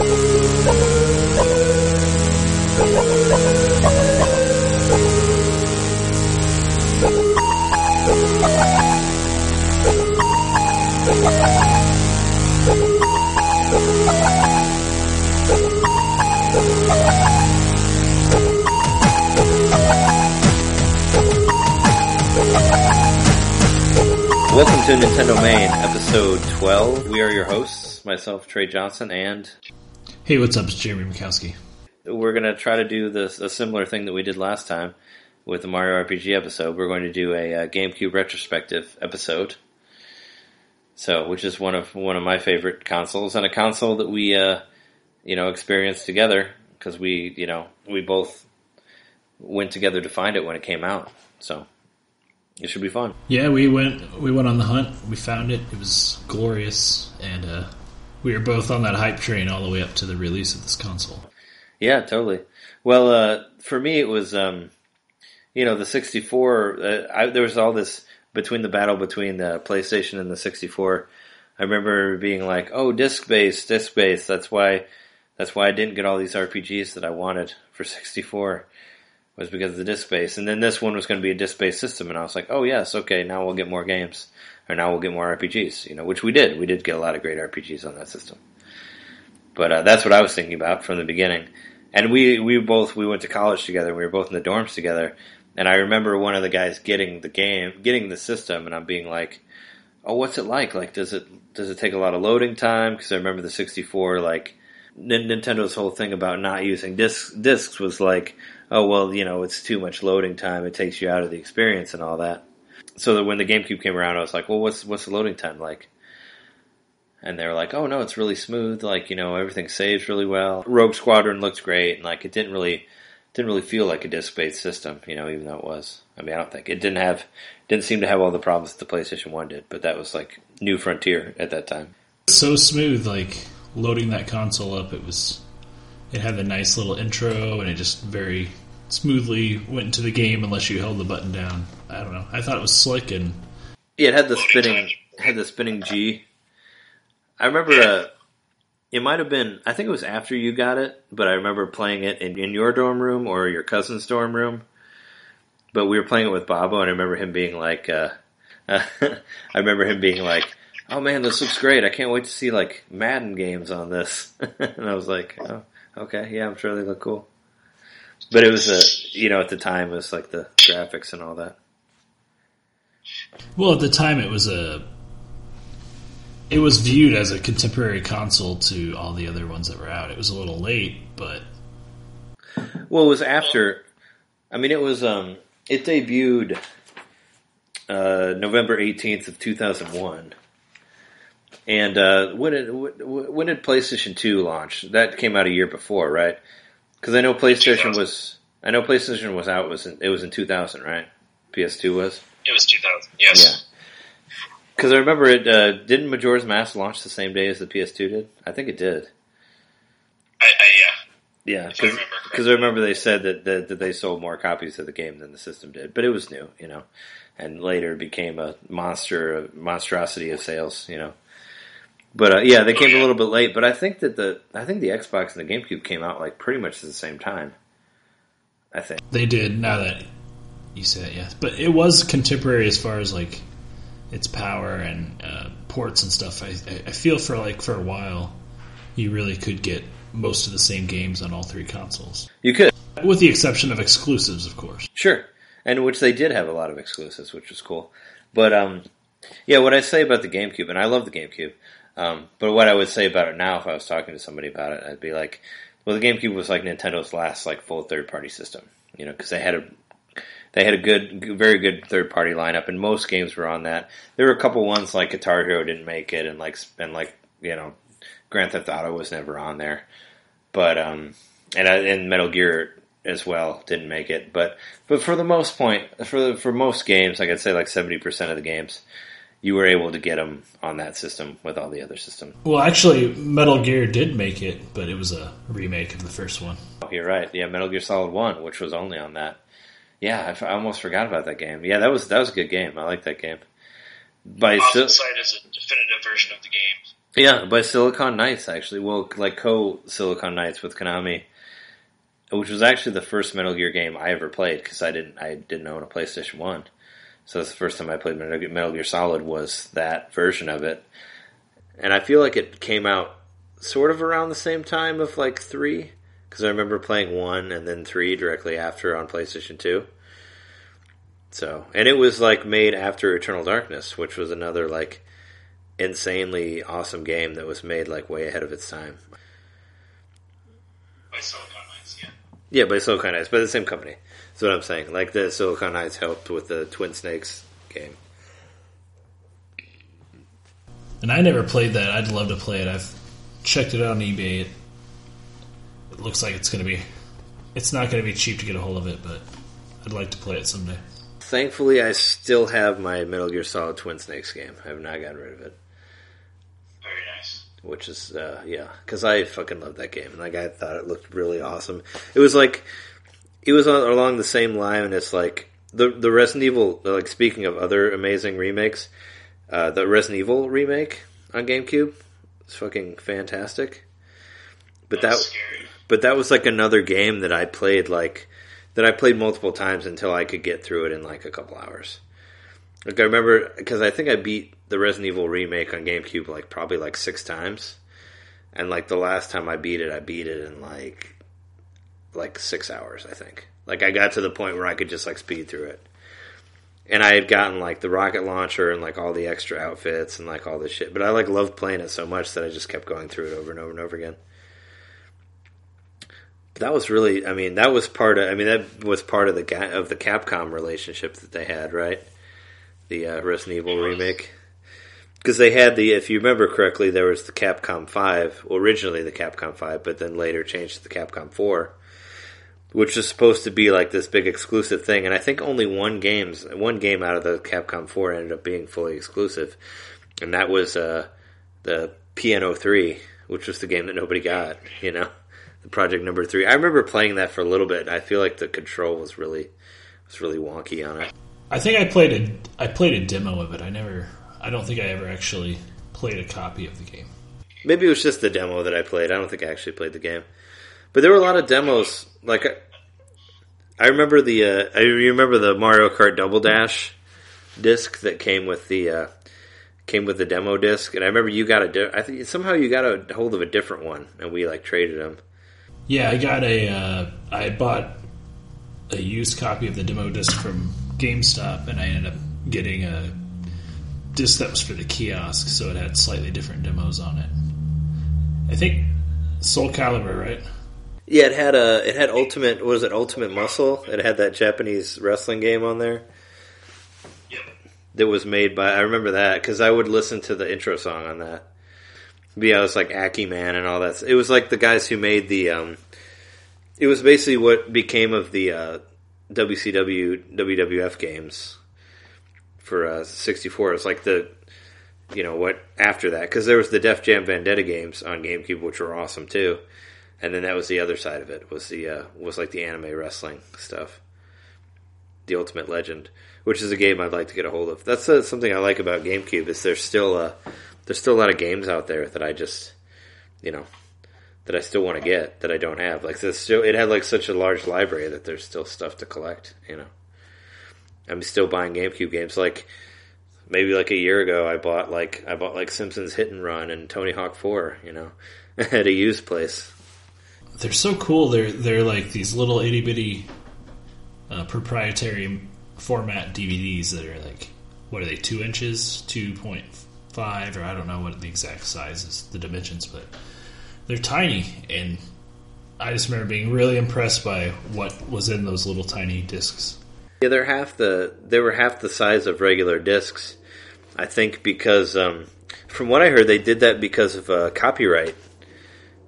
Welcome to Nintendo Main, episode 12. We are your hosts, myself, Trey Johnson, and Hey, what's up? It's Jereme Mikowski. we're going to try to do this a similar thing that we did last time with the Mario RPG episode. We're going to do a, uh GameCube retrospective episode. So, which is one of one of my favorite consoles and a console that we uh, you know, experienced together because we, you know, we both went together to find it when it came out. So, it should be fun. Yeah, we went we went on the hunt. We found it. It was glorious, and uh, we were both on that hype train all the way up to the release of this console. Yeah, totally. Well, uh, for me, it was, um, you know, the 64. Uh, I, there was all this between the battle between the PlayStation and the 64. I remember being like, "Oh, disc based, disc based." That's why. That's why I didn't get all these RPGs that I wanted for 64. Was because of the disc base, and then this one was going to be a disc based system, and I was like, "Oh yes, okay, now we'll get more games, or now we'll get more RPGs." You know, which we did. We did get a lot of great RPGs on that system. But uh, that's what I was thinking about from the beginning. And we we both we went to college together. We were both in the dorms together. And I remember one of the guys getting the game, getting the system, and I'm being like, "Oh, what's it like? Like, does it does it take a lot of loading time?" Because I remember the 64, like Nintendo's whole thing about not using discs discs was like, "Oh, well, you know, it's too much loading time. It takes you out of the experience and all that." So that when the GameCube came around, I was like, "Well, what's what's the loading time like?" and they were like, "Oh no, it's really smooth. Like you know, everything saves really well. Rogue Squadron looked great, and like it didn't really didn't really feel like a disc-based system. You know, even though it was. I mean, I don't think it didn't have didn't seem to have all the problems that the PlayStation One did, but that was like new frontier at that time. So smooth, like loading that console up. It was. It had the nice little intro, and it just very smoothly went into the game unless you held the button down. I don't know. I thought it was slick and Yeah, it had the spinning had the spinning G. I remember uh, it might have been I think it was after you got it, but I remember playing it in, in your dorm room or your cousin's dorm room. But we were playing it with Bobo, and I remember him being like, uh, I remember him being like, "Oh man, this looks great! I can't wait to see like Madden games on this." and I was like, "Oh, okay, yeah, I'm sure they look cool." But it was a, you know, at the time it was like the graphics and all that. Well, at the time, it was a. It was viewed as a contemporary console to all the other ones that were out. It was a little late, but Well, it was after. I mean, it was. Um, it debuted uh, November eighteenth of two thousand one. And uh, when did when did PlayStation Two launch? That came out a year before, right? Because I know PlayStation was. I know PlayStation was out. Was in, it was in two thousand, right? PS2 was. It was 2000. Yes. Yeah. Because I remember it. Uh, didn't Majora's Mask launch the same day as the PS2 did? I think it did. I, I, yeah. Yeah, If I because I remember they said that, that that they sold more copies of the game than the system did, but it was new, you know, and later became a monster, a monstrosity of sales, you know. But uh, yeah, they came a little bit late, but I think that the I think the Xbox and the GameCube came out like pretty much at the same time. I think. they did. Now that you say it, yes, but it was contemporary as far as like its power and uh, ports and stuff. I, I I feel for like for a while, you really could get most of the same games on all three consoles, You could with the exception of exclusives, of course. sure, and which they did have a lot of exclusives, which was cool. But um, yeah, what I say about the GameCube, and I love the GameCube, um, but what I would say about it now, if I was talking to somebody about it, I'd be like, well, the GameCube was like Nintendo's last like full third party system, you know, because they had a they had a good, very good third party lineup, and most games were on that. There were a couple ones like Guitar Hero didn't make it, and like and like you know, Grand Theft Auto was never on there, but um, and and Metal Gear as well didn't make it. But but for the most point, for the, for most games, like I'd say like seventy percent of the games, you were able to get them on that system with all the other systems. Well, actually, Metal Gear did make it, but it was a remake of the first one. Oh, You're right. Yeah, Metal Gear Solid One, which was only on that. Yeah, I f- I almost forgot about that game. Yeah, that was that was a good game. I like that game. But I Awesome still, site is a definitive version of the game. Yeah, by Silicon Knights actually. Well, like co Silicon Knights with Konami, which was actually the first Metal Gear game I ever played because I didn't I didn't own a PlayStation One, so that's the first time I played Metal Gear, Metal Gear Solid was that version of it, and I feel like it came out sort of around the same time of like three because I remember playing one and then three directly after on PlayStation Two. So, and it was like made after Eternal Darkness, which was another like insanely awesome game that was made like way ahead of its time. By Silicon Knights, yeah. Yeah, by Silicon Knights, by the same company. That's what I'm saying. Like the Silicon Knights helped with the Twin Snakes game. And I never played that. I'd love to play it. I've checked it out on eBay. It, it looks like it's going to be. It's not going to be cheap to get a hold of it, but I'd like to play it someday. Thankfully, I still have my Metal Gear Solid Twin Snakes game. I have not gotten rid of it. Very nice. which is uh, yeah, because I fucking love that game. Like I thought it looked really awesome. It was like it was along the same line as like the the Resident Evil. Like speaking of other amazing remakes, uh, the Resident Evil remake on GameCube is fucking fantastic. But that That's scary. But that was like another game that I played like that I played multiple times until I could get through it in like a couple hours. Like I remember because I think I beat the Resident Evil remake on GameCube like probably like six times, and like the last time I beat it, I beat it in like like six hours. I think like I got to the point where I could just like speed through it, and I had gotten like the rocket launcher and like all the extra outfits and like all this shit. But I like loved playing it so much that I just kept going through it over and over and over again that was really i mean that was part of i mean that was part of the of the capcom relationship that they had right? The uh, resident evil remake. Because they had the if you remember correctly there was the capcom 5 well, originally the capcom 5 but then later changed to the capcom 4 which was supposed to be like this big exclusive thing. And i think only one games one game out of the capcom 4 ended up being fully exclusive. And that was uh, the piano 3 which was the game that nobody got you know project number three. I remember playing that for a little bit. I feel like the control was really was really wonky on it. I think I played a I played a demo of it. I never. I don't think I ever actually played a copy of the game. Maybe it was just the demo that I played. I don't think I actually played the game. But there were a lot of demos. Like I remember the uh, I remember the Mario Kart Double Dash disc that came with the uh, came with the demo disc, and I remember you got a. Di- I think somehow you got a hold of a different one, and we like traded them. Yeah, I got a. Uh, I bought a used copy of the demo disc from GameStop, and I ended up getting a disc that was for the kiosk, so it had slightly different demos on it. I think Soul Calibur, right? Yeah, it had a it had Ultimate. Was it Ultimate Muscle? It had that Japanese wrestling game on there. Yep. that was made by. I remember that because I would listen to the intro song on that. Yeah, it was like Aki Man and all that. It was like the guys who made the. Um, it was basically what became of the uh, WCW WWF games for uh, 64. It's like the, you know what after that because there was the Def Jam Vendetta games on GameCube which were awesome too, and then that was the other side of it was the uh, was like the anime wrestling stuff the Ultimate Legend, which is a game I'd like to get a hold of. That's uh, something I like about GameCube is there's still uh, there's still a lot of games out there that I just you know that I still want to get that I don't have. Like there's still it had like such a large library that there's still stuff to collect. You know, I'm still buying GameCube games. Like maybe like a year ago, I bought like I bought like Simpsons Hit and Run and Tony Hawk Four. You know, at a used place. They're so cool. They're they're like these little itty bitty uh, proprietary format DVDs that are like what are they two inches, two point five, or I don't know what the exact size is, the dimensions, but they're tiny, and I just remember being really impressed by what was in those little tiny discs. Yeah, they're half the they were half the size of regular discs. I think because um, from what I heard, they did that because of uh, copyright.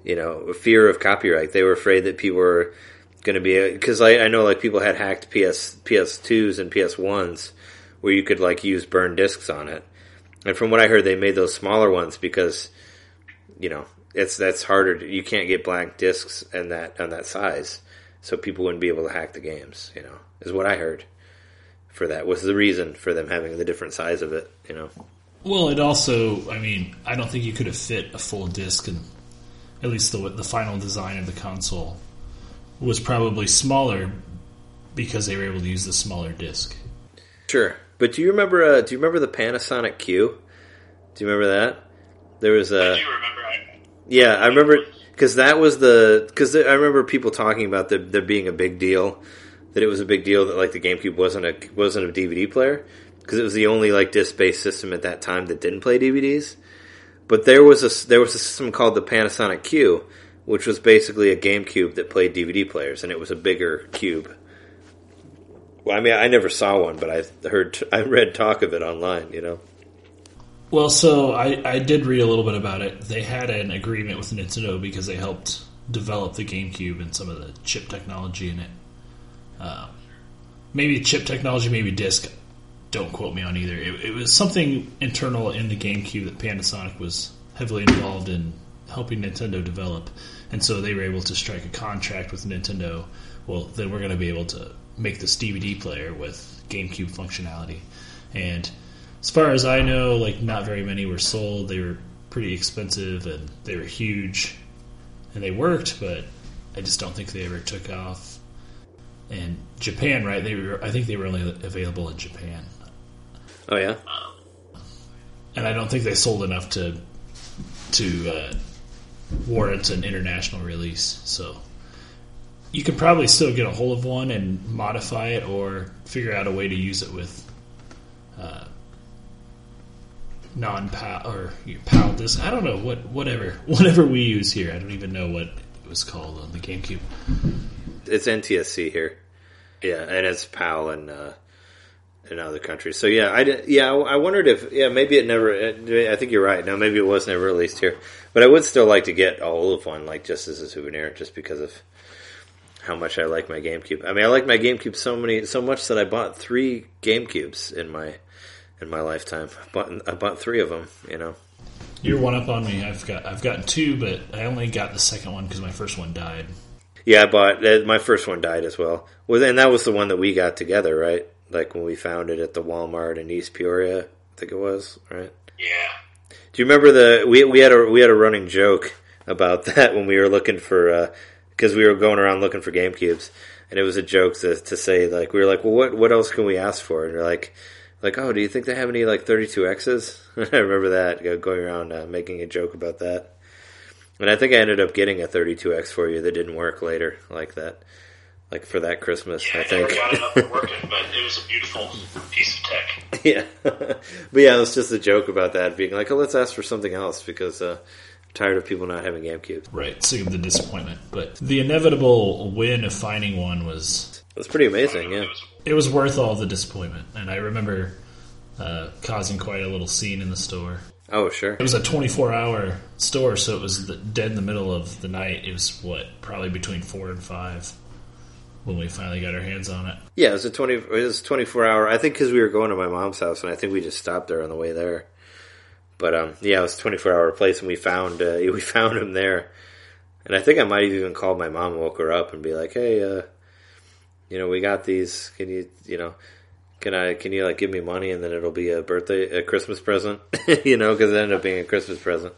You know, fear of copyright. They were afraid that people were going to be because I, I know like people had hacked PS PS2s and PS1s where you could like use burned discs on it. And from what I heard, they made those smaller ones because you know it's that's harder. To, you can't get blank discs and that on that size, so people wouldn't be able to hack the games. You know, is what I heard. For that was the reason for them having the different size of it. You know. Well, it also, I mean, I don't think you could have fit a full disc, and at least the the final design of the console was probably smaller because they were able to use the smaller disc. Sure, but do you remember? Uh, do you remember the Panasonic Q? Do you remember that? There was I a do remember. I, yeah, I remember because that was the because I remember people talking about the, there being a big deal that it was a big deal that like the GameCube wasn't a wasn't a DVD player because it was the only like disc based system at that time that didn't play DVDs. But there was a there was a system called the Panasonic Q, which was basically a GameCube that played DVD players, and it was a bigger cube. Well, I mean, I never saw one, but I heard I read talk of it online. You know. Well, so I, I did read a little bit about it. They had an agreement with Nintendo because they helped develop the GameCube and some of the chip technology in it. Uh, maybe chip technology, maybe disc. Don't quote me on either. It, it was something internal in the GameCube that Panasonic was heavily involved in helping Nintendo develop, and so they were able to strike a contract with Nintendo. Well, then we're going to be able to make this DVD player with GameCube functionality, and as far as I know, like not very many were sold. They were pretty expensive and they were huge, and they worked, but I just don't think they ever took off. And Japan, right? They were. I think they were only available in Japan, Oh yeah. and I don't think they sold enough to to uh, warrant an international release. So you could probably still get a hold of one and modify it, or figure out a way to use it with uh, non PAL or PAL disc. I don't know what whatever whatever we use here. I don't even know what it was called on the GameCube. It's NTSC here. Yeah, and it's PAL in uh, in other countries. So yeah, I did, yeah I wondered if yeah maybe it never. I think you're right. No, maybe it was never released here. But I would still like to get a hold of one, like just as a souvenir, just because of how much I like my GameCube. I mean, I like my GameCube so many so much that I bought three GameCubes in my in my lifetime. I bought I bought three of them. You know. You're one up on me. I've got I've gotten two, but I only got the second one because my first one died. Yeah, I bought uh, my first one died as well. Well, and that was the one that we got together, right? Like when we found it at the Walmart in East Peoria, I think it was, right? yeah. Do you remember the we we had a we had a running joke about that when we were looking for because we were going around looking for GameCubes, and it was a joke to, to say like we were like, well, what what else can we ask for? And you're like, like, oh, do you think they have any like 32 X's? I remember that going around uh, making a joke about that. And I think I ended up getting a 32X for you that didn't work later, like that, like for that Christmas. Yeah, I I never think. got it up and working, but it was a beautiful piece of tech. yeah, but yeah, it was just a joke about that being like, oh, let's ask for something else because uh, tired of people not having GameCubes. Right, sick of the disappointment. But the inevitable win of finding one was It was pretty amazing, yeah. It was worth all the disappointment, and I remember uh, causing quite a little scene in the store. Oh, sure. It was a 24 hour store, so it was the, dead in the middle of the night. It was what probably between four and five when we finally got our hands on it. Yeah, it was a twenty. It was a twenty-four hour. I think because we were going to my mom's house, and I think we just stopped there on the way there. But um, yeah, it was a twenty-four hour place, and we found uh, we found him there. And I think I might have even called my mom woke her up and be like, "Hey, uh, you know, we got these. Can you, you know, can I, can you like give me money and then it'll be a birthday, a Christmas present, you know, because it ended up being a Christmas present.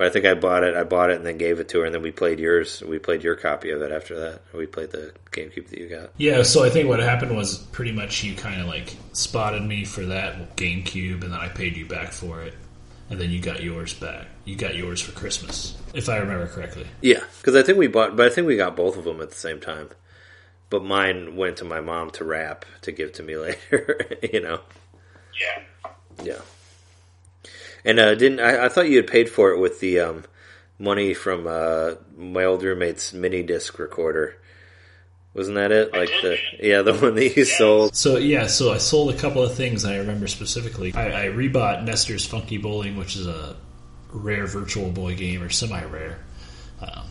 Well, I think I bought it. I bought it and then gave it to her, and then we played yours. We played your copy of it after that. We played the GameCube that you got. Yeah, so I think what happened was pretty much you kind of like spotted me for that GameCube, and then I paid you back for it, and then you got yours back. You got yours for Christmas, if I remember correctly. Yeah, because I think we bought, but I think we got both of them at the same time. But mine went to my mom to wrap to give to me later. you know, yeah. yeah. And uh, didn't I, I thought you had paid for it with the um, money from uh, my old roommate's mini disc recorder? Wasn't that it? Like the yeah, the one that you sold. So yeah, so I sold a couple of things I remember specifically. I, I rebought Nestor's Funky Bowling, which is a rare Virtual Boy game or semi-rare, um,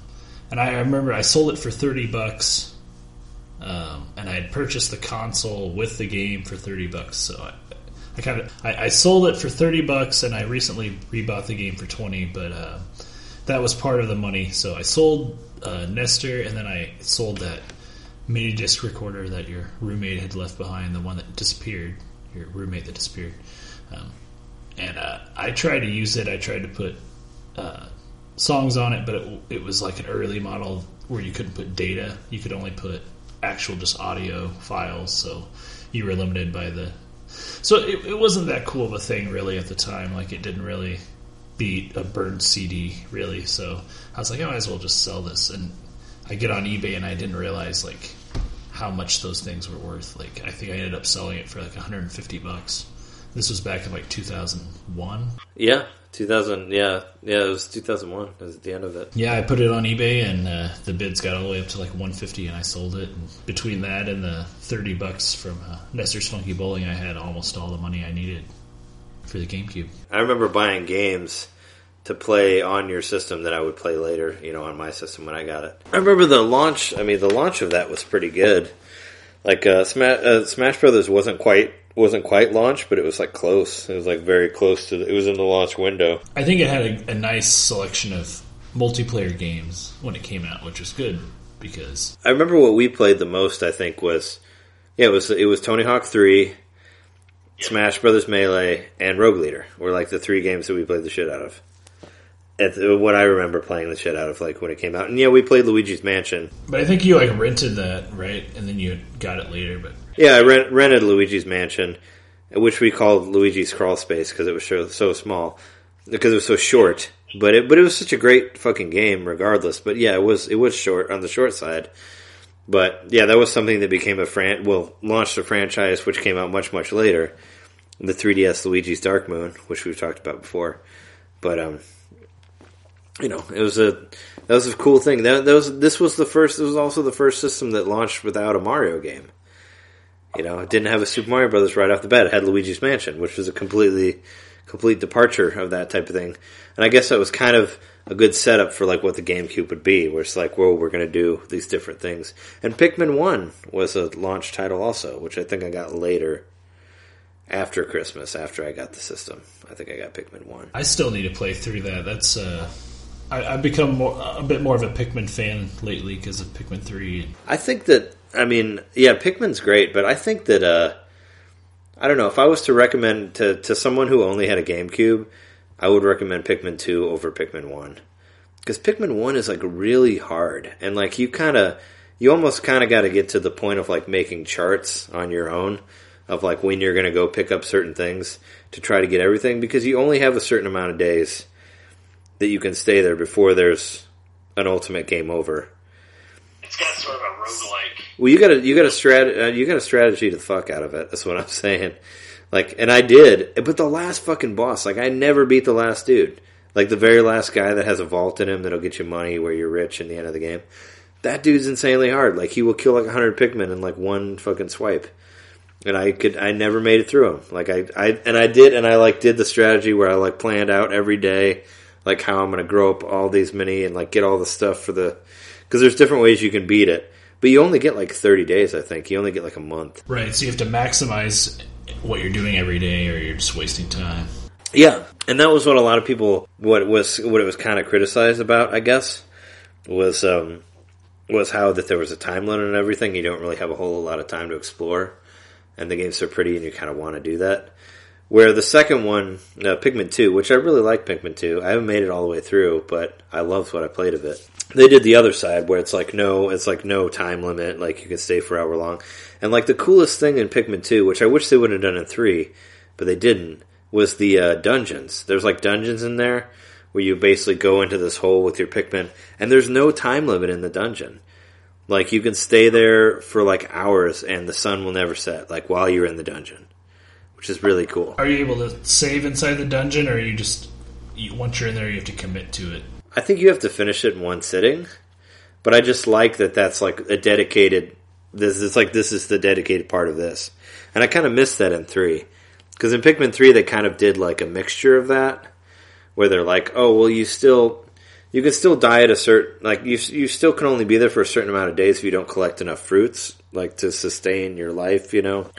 and I remember I sold it for thirty bucks, um, and I had purchased the console with the game for thirty bucks. So I, I kind of I, I sold it for thirty bucks, and I recently rebought the game for twenty, but. Uh, that was part of the money. So I sold uh, Nestor, and then I sold that mini disc recorder that your roommate had left behind, the one that disappeared, your roommate that disappeared. Um, and uh, I tried to use it. I tried to put uh, songs on it, but it, it was like an early model where you couldn't put data. You could only put actual just audio files, so you were limited by the. So it, it wasn't that cool of a thing really at the time. Like it didn't really beat a burned CD really. So I was like, I might as well just sell this. And I get on eBay and I didn't realize like how much those things were worth. Like I think I ended up selling it for like 150 bucks. This was back in like 2001. Yeah, 2000. Yeah, yeah, it was 2001. It was at the end of it. Yeah, I put it on eBay and uh, the bids got all the way up to like 150 and I sold it. And between that and the 30 bucks from uh, Nestor's Funky Bowling, I had almost all the money I needed for the GameCube. I remember buying games to play on your system that I would play later, you know, on my system when I got it. I remember the launch. I mean, the launch of that was pretty good. Like uh, Smash, uh, Smash Brothers wasn't quite wasn't quite launched, but it was like close. It was like very close to. The, it was in the launch window. I think it had a, a nice selection of multiplayer games when it came out, which was good because I remember what we played the most. I think was yeah, it was it was Tony Hawk Three, Smash Brothers Melee, and Rogue Leader were like the three games that we played the shit out of. At the, what I remember playing the shit out of like when it came out, and yeah, we played Luigi's Mansion. But I think you like rented that right, and then you got it later. But Yeah, I rent, rented Luigi's Mansion, which we called Luigi's Crawl Space because it was so, so small, because it was so short. But it but it was such a great fucking game, regardless. But yeah, it was it was short on the short side. But yeah, that was something that became a fran well launched a franchise, which came out much much later. The 3DS Luigi's Dark Moon, which we've talked about before. But um, you know, it was a that was a cool thing. That, that was this was the first. It was also the first system that launched without a Mario game. You know, it didn't have a Super Mario Brothers right off the bat. It had Luigi's Mansion, which was a completely complete departure of that type of thing. And I guess that was kind of a good setup for like what the GameCube would be, where it's like, well, we're going to do these different things. And Pikmin One was a launch title also, which I think I got later. After Christmas, after I got the system, I think I got Pikmin One. I still need to play through that. That's uh, I, I've become more, a bit more of a Pikmin fan lately because of Pikmin Three. I think that I mean, yeah, Pikmin's great, but I think that uh, I don't know if I was to recommend to to someone who only had a GameCube, I would recommend Pikmin two over Pikmin one because Pikmin one is like really hard and like you kind of you almost kind of got to get to the point of like making charts on your own of like when you're going to go pick up certain things to try to get everything because you only have a certain amount of days that you can stay there before there's an ultimate game over. It's got sort of a roguelike. Well, you got a you got a strat uh, you got a strategy to the fuck out of it. That's what I'm saying. Like, and I did, but the last fucking boss, like, I never beat the last dude. Like the very last guy that has a vault in him that'll get you money where you're rich in the end of the game. That dude's insanely hard. Like he will kill like hundred Pikmin in like one fucking swipe. And I could, I never made it through him. Like I, I, and I did, and I like did the strategy where I like planned out every day, like how I'm gonna grow up all these mini and like get all the stuff for the, because there's different ways you can beat it. But you only get like 30 days, I think. You only get like a month. Right, so you have to maximize what you're doing every day, or you're just wasting time. Yeah, and that was what a lot of people what was what it was kind of criticized about, I guess, was um, was how that there was a time limit and everything. You don't really have a whole lot of time to explore, and the game's so pretty, and you kind of want to do that. Where the second one, uh, Pikmin Two, which I really like Pikmin Two, I haven't made it all the way through, but I loved what I played of it. They did the other side where it's like no, it's like no time limit, like you can stay for hour long, and like the coolest thing in Pikmin Two, which I wish they would have done in three, but they didn't, was the uh, dungeons. There's like dungeons in there where you basically go into this hole with your Pikmin, and there's no time limit in the dungeon. Like you can stay there for like hours, and the sun will never set, like while you're in the dungeon, which is really cool. Are you able to save inside the dungeon, or are you just you, once you're in there, you have to commit to it? I think you have to finish it in one sitting, but I just like that that's like a dedicated. This is like this is the dedicated part of this, and I kind of missed that in three because in Pikmin three they kind of did like a mixture of that, where they're like, oh well, you still you can still die at a certain like you you still can only be there for a certain amount of days if you don't collect enough fruits like to sustain your life, you know.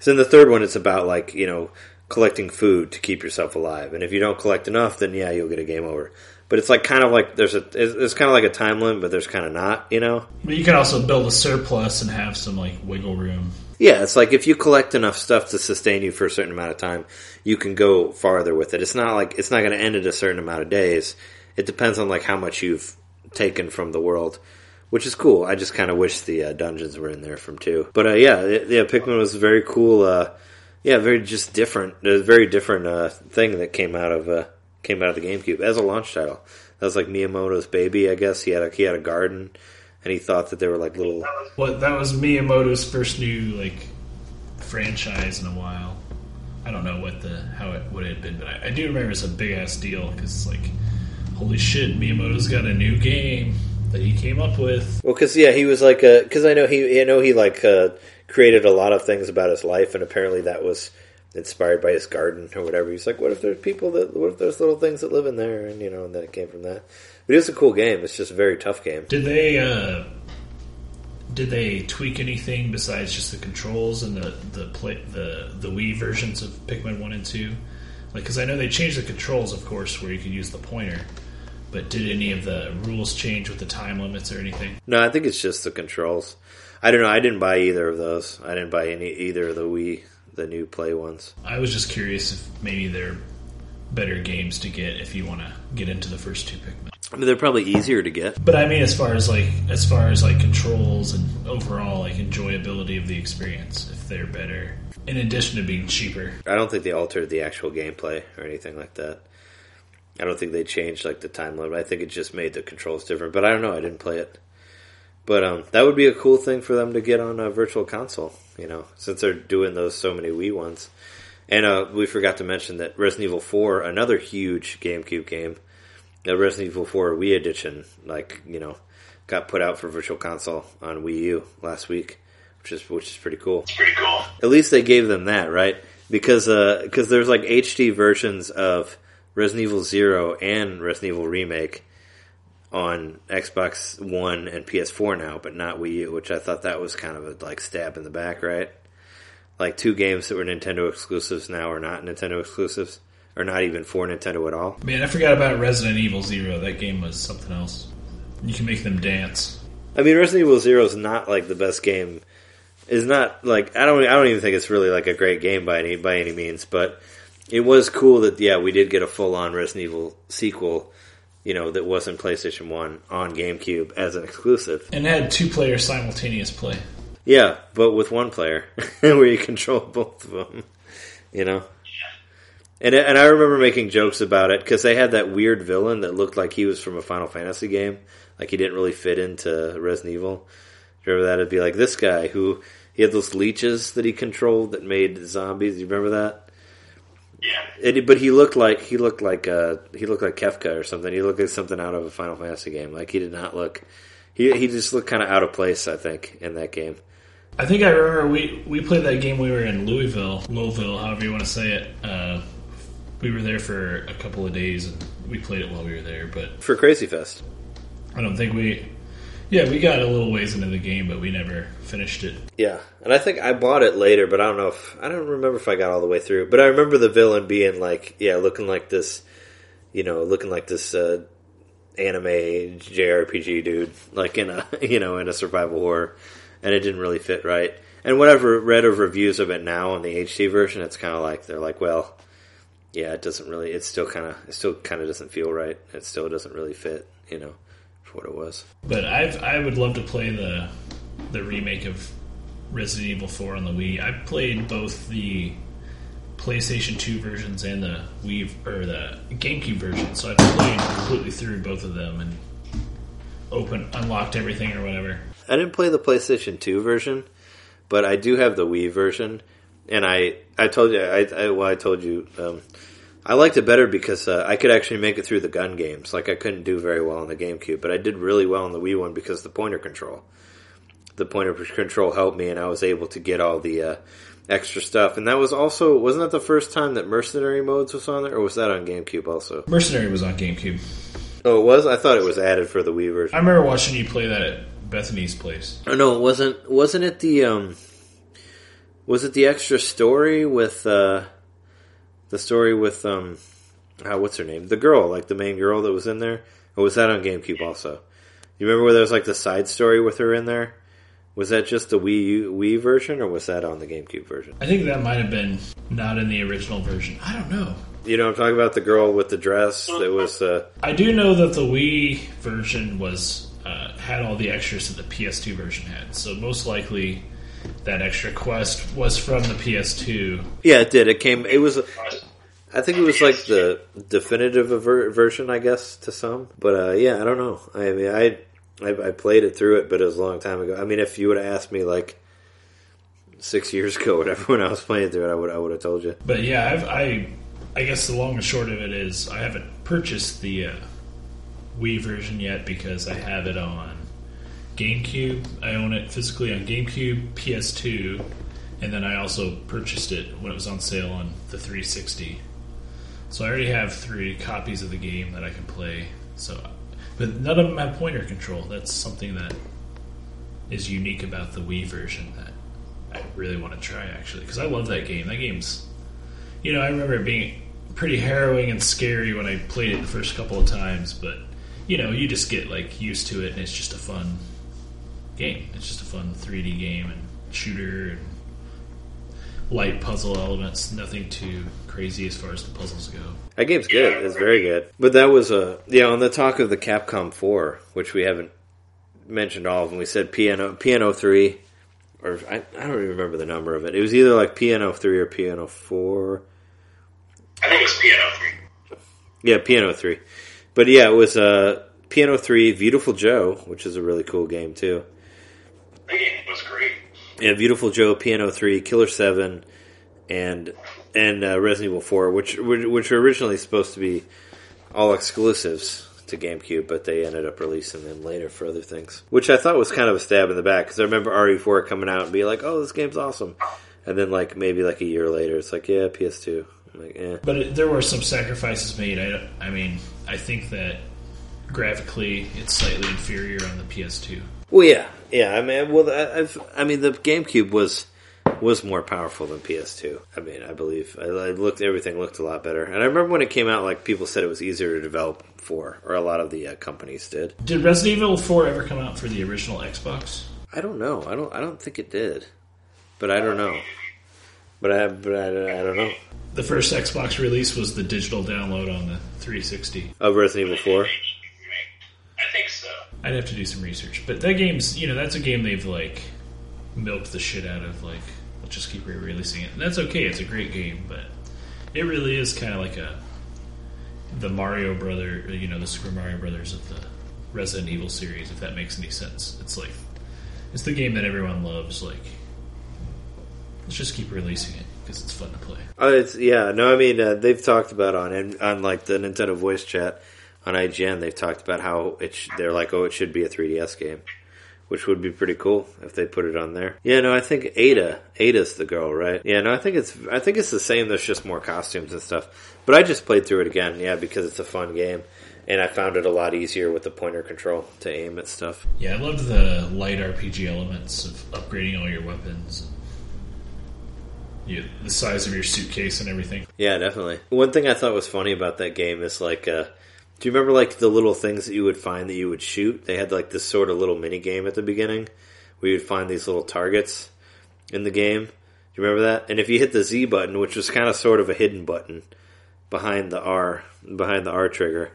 So in the third one, it's about like you know collecting food to keep yourself alive, and if you don't collect enough, then yeah, you'll get a game over. But it's like kind of like there's a it's, it's kind of like a time limit, but there's kind of not, you know. But you can also build a surplus and have some like wiggle room. Yeah, it's like if you collect enough stuff to sustain you for a certain amount of time, you can go farther with it. It's not like it's not going to end at a certain amount of days. It depends on like how much you've taken from the world, which is cool. I just kind of wish the uh, dungeons were in there from two. But uh, yeah, it, yeah, Pikmin was very cool. Uh, yeah, very just different. A very different uh, thing that came out of uh, came out of the GameCube as a launch title. That was like Miyamoto's baby, I guess. He had a he had a garden, and he thought that they were like little. What that was Miyamoto's first new like franchise in a while. I don't know what the how it would have been, but I, I do remember it's a big ass deal because it's like, holy shit, Miyamoto's got a new game that he came up with. Well, because yeah, he was like a because I know he I know he like uh, created a lot of things about his life, and apparently that was inspired by his garden or whatever. He's like, what if there's people that what if there's little things that live in there, and you know, and then it came from that. But it was a cool game. It's just a very tough game. Did they uh, did they tweak anything besides just the controls and the the play, the the Wii versions of Pikmin one and two? Like, because I know they changed the controls, of course, where you could use the pointer. But did any of the rules change with the time limits or anything? No, I think it's just the controls. I don't know. I didn't buy either of those. I didn't buy any either of the Wii, the new Play ones. I was just curious if maybe they're better games to get if you want to get into the first two Pikmin. I mean, they're probably easier to get. But I mean, as far as like as far as like controls and overall like enjoyability of the experience, if they're better, in addition to being cheaper. I don't think they altered the actual gameplay or anything like that. I don't think they changed like the time limit. I think it just made the controls different. But I don't know. I didn't play it. But um, that would be a cool thing for them to get on a virtual console. You know, since they're doing those so many Wii ones. And uh, we forgot to mention that Resident Evil 4, another huge GameCube game, the Resident Evil 4 Wii edition, like you know, got put out for Virtual Console on Wii U last week, which is which is pretty cool. It's pretty cool. At least they gave them that, right? Because because there's like HD versions of Resident Evil Zero and Resident Evil Remake on Xbox One and PS4 now, but not Wii U, which I thought that was kind of a like stab in the back, right? Like two games that were Nintendo exclusives now are not Nintendo exclusives, or not even for Nintendo at all. Man, I forgot about Resident Evil Zero. That game was something else. You can make them dance. I mean, Resident Evil Zero is not like the best game. Is not like I don't I don't even think it's really like a great game by any by any means, but it was cool that yeah we did get a full on Resident Evil sequel, you know that wasn't PlayStation One on GameCube as an exclusive. And it had two player simultaneous play. Yeah, but with one player where you control both of them, you know. And and I remember making jokes about it because they had that weird villain that looked like he was from a Final Fantasy game, like he didn't really fit into Resident Evil. Remember that? It'd be like this guy who he had those leeches that he controlled that made zombies. You remember that? Yeah. And, but he looked like he looked like uh, he looked like Kefka or something. He looked like something out of a Final Fantasy game. Like he did not look. He he just looked kind of out of place. I think in that game. I think I remember we, we played that game. We were in Louisville, Louisville, however you want to say it. Uh, we were there for a couple of days, and we played it while we were there. But for Crazy Fest. I don't think we. Yeah, we got a little ways into the game, but we never finished it. Yeah, and I think I bought it later, but I don't know if I don't remember if I got all the way through. But I remember the villain being like, yeah, looking like this, you know, looking like this uh, anime JRPG dude, like in a you know in a survival horror, and it didn't really fit right. And whatever read of reviews of it now on the HD version, it's kind of like they're like, well, yeah, it doesn't really. It still kind of it still kind of doesn't feel right. It still doesn't really fit, you know, what it was. But I've I would love to play the the remake of Resident Evil 4 on the Wii. I played both the PlayStation 2 versions and the Wii or the GameCube version, so I played completely through both of them and open unlocked everything or whatever. I didn't play the PlayStation 2 version, but I do have the Wii version, and I I told you I, I well I told you um, I liked it better because uh, I could actually make it through the gun games. Like I couldn't do very well on the GameCube, but I did really well on the Wii one because the pointer control. The pointer control helped me, and I was able to get all the uh, extra stuff. And that was also wasn't that the first time that mercenary modes was on there, or was that on GameCube also? Mercenary was on GameCube. Oh, it was. I thought it was added for the Wii version. I remember watching you play that at Bethany's place. Oh no, it wasn't. Wasn't it the um? Was it the extra story with uh, the story with um, uh, what's her name? The girl, like the main girl that was in there. Or was that on GameCube also? You remember where there was like the side story with her in there? Was that just the Wii U, Wii version, or was that on the GameCube version? I think that might have been not in the original version. I don't know. You know, I'm talking about the girl with the dress that was. Uh, I do know that the Wii version was uh, had all the extras that the PS2 version had. So most likely, that extra quest was from the PS2. yeah, it did. It came. It was. I think it was like the definitive ver- version, I guess, to some. But uh, yeah, I don't know. I mean, I, I I played it through it, but it was a long time ago. I mean, if you would have asked me like six years ago, whatever, when I was playing through it, I would I would have told you. But yeah, I've, I I guess the long and short of it is I haven't purchased the uh, Wii version yet because I have it on GameCube. I own it physically on GameCube, PS2, and then I also purchased it when it was on sale on the 360. So I already have three copies of the game that I can play. So, but none of them have pointer control. That's something that is unique about the Wii version that I really want to try actually because I love that game. That game's, you know, I remember it being pretty harrowing and scary when I played it the first couple of times, but you know, you just get like used to it and it's just a fun game. It's just a fun 3D game and shooter and light puzzle elements. Nothing too crazy as far as the puzzles go. That game's good. It's very good. But that was a yeah. On the talk of the Capcom Four, which we haven't mentioned all of them, we said Piano Piano Three, or I, I don't even remember the number of it. It was either like Piano Three or Piano Four. I think it was Piano 3. Yeah, Piano Three. But yeah, it was uh, Piano Three, Beautiful Joe, which is a really cool game too. That game was great. Yeah, Beautiful Joe, Piano Three, Killer Seven, and and uh, Resident Evil Four, which which were originally supposed to be all exclusives to GameCube, but they ended up releasing them later for other things, which I thought was kind of a stab in the back because I remember RE4 coming out and being like, "Oh, this game's awesome," and then like maybe like a year later, it's like, "Yeah, PS2." I'm like, eh. But it, there were some sacrifices made. I, I mean, I think that graphically it's slightly inferior on the PS2. Well, yeah, yeah. I mean, well, I- I've, I mean, the GameCube was was more powerful than PS2. I mean, I believe I, I looked everything looked a lot better, and I remember when it came out, like people said it was easier to develop for, or a lot of the uh, companies did. Did Resident Evil 4 ever come out for the original Xbox? I don't know. I don't. I don't think it did, but I don't know. But I, but I, I don't know. The first Xbox release was the digital download on the 360. Of Resident Evil Four. I think so. I'd have to do some research, but that game's you know that's a game they've like milked the shit out of. Like, let's just keep re-releasing it, and that's okay. It's a great game, but it really is kind of like a the Mario brother, you know, the Super Mario Brothers of the Resident Evil series. If that makes any sense, it's like it's the game that everyone loves. Like, let's just keep releasing it because it's fun to play. Oh, it's yeah. No, I mean uh, they've talked about on on like the Nintendo Voice Chat on IGN. They've talked about how it sh- they're like, oh, it should be a 3DS game, which would be pretty cool if they put it on there. Yeah, no, I think Ada, Ada's the girl, right? Yeah, no, I think it's I think it's the same. There's just more costumes and stuff. But I just played through it again, yeah, because it's a fun game, and I found it a lot easier with the pointer control to aim at stuff. Yeah, I loved the light RPG elements of upgrading all your weapons. And you, the size of your suitcase and everything. Yeah, definitely. One thing I thought was funny about that game is like, uh, do you remember like the little things that you would find that you would shoot? They had like this sort of little mini game at the beginning where you'd find these little targets in the game. Do you remember that? And if you hit the Z button, which was kind of sort of a hidden button behind the R, behind the R trigger,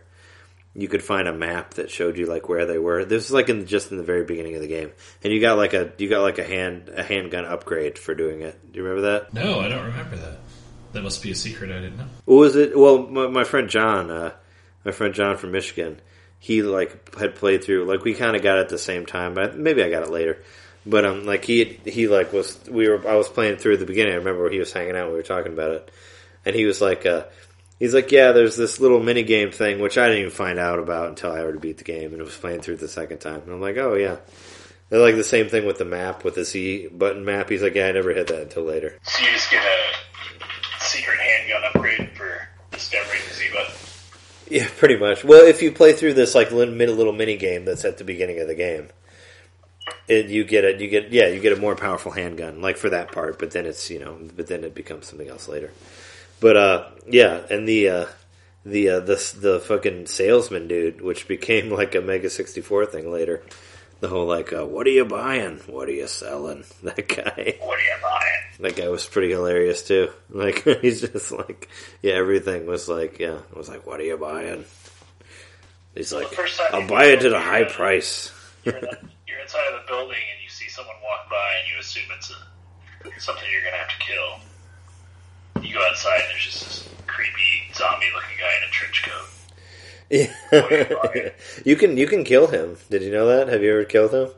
you could find a map that showed you like where they were. This was like in just in the very beginning of the game, and you got like a you got like a hand a handgun upgrade for doing it. Do you remember that? No, I don't remember that. That must be a secret I didn't know. What was it? Well, my, my friend John, uh, my friend John from Michigan, he like had played through. Like we kind of got it at the same time, but maybe I got it later. But um, like he he like was we were I was playing through at the beginning. I remember where he was hanging out. We were talking about it, and he was like, uh, he's like, yeah, there's this little mini game thing which I didn't even find out about until I already beat the game and it was playing through the second time. And I'm like, oh yeah. They're like the same thing with the map with the Z button map. He's like, yeah, I never hit that until later. So you just get a secret handgun upgrade for discovering the Z button. Yeah, pretty much. Well, if you play through this like little, little mini game that's at the beginning of the game, it, you get it. You get yeah, you get a more powerful handgun, like for that part. But then it's you know, but then it becomes something else later. But uh, yeah, and the uh, the uh, the the fucking salesman dude, which became like a Mega sixty four thing later. The whole like, uh, what are you buying? What are you selling? That guy. What are you buying? That guy was pretty hilarious too. Like he's just like, yeah, everything was like, yeah, it was like, what are you buying? He's Well, like, the first time I'll buy it at a high price. You're, in the, you're inside of the building and you see someone walk by and you assume it's a, something you're gonna have to kill. You go outside and there's just this creepy zombie-looking guy in a trench coat. Yeah. you can you can kill him. Did you know that? Have you ever killed him?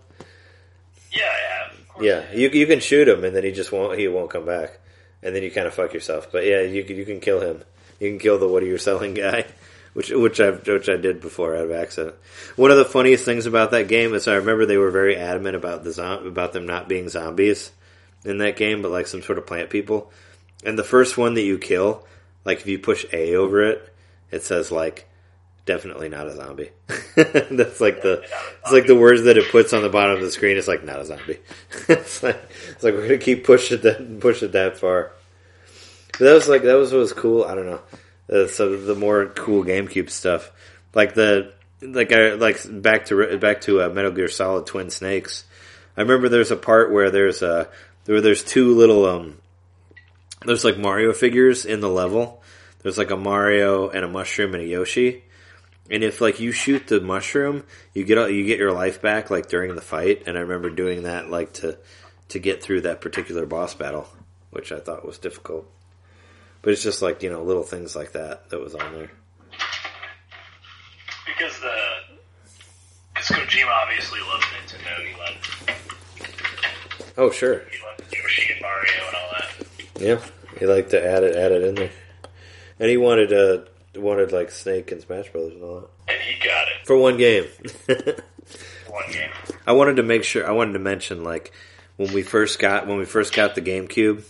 Yeah, I have. Yeah, you you can shoot him and then he just won't he won't come back, and then you kind of fuck yourself. But yeah, you can- you can kill him. You can kill the what are you selling guy, which which I which I did before out of accident. One of the funniest things about that game is I remember they were very adamant about the about them not being zombies in that game, but like some sort of plant people. And the first one that you kill, like if you push A over it, it says like definitely not a zombie. That's like the it's like the words that it puts on the bottom of the screen. It's like not a zombie. it's like it's like we're gonna keep push it that push it that far. But that was like that was what was cool. I don't know. Uh, so the more cool GameCube stuff, like the like I like back to back to uh, Metal Gear Solid Twin Snakes. I remember there's a part where there's a where there's two little um there's like Mario figures in the level. There's like a Mario and a mushroom and a Yoshi. And if like you shoot the mushroom, you get you get your life back like during the fight. And I remember doing that like to to get through that particular boss battle, which I thought was difficult. But it's just like you know little things like that that was on there. Because the because Kojima obviously loves Nintendo. He loved Oh sure, he loved Yoshi and Mario and all that. yeah. He liked to add it add it in there, and he wanted uh wanted like Snake and Smash Brothers and all that And he got it. for one game. One game. I wanted to make sure. I wanted to mention like when we first got when we first got the GameCube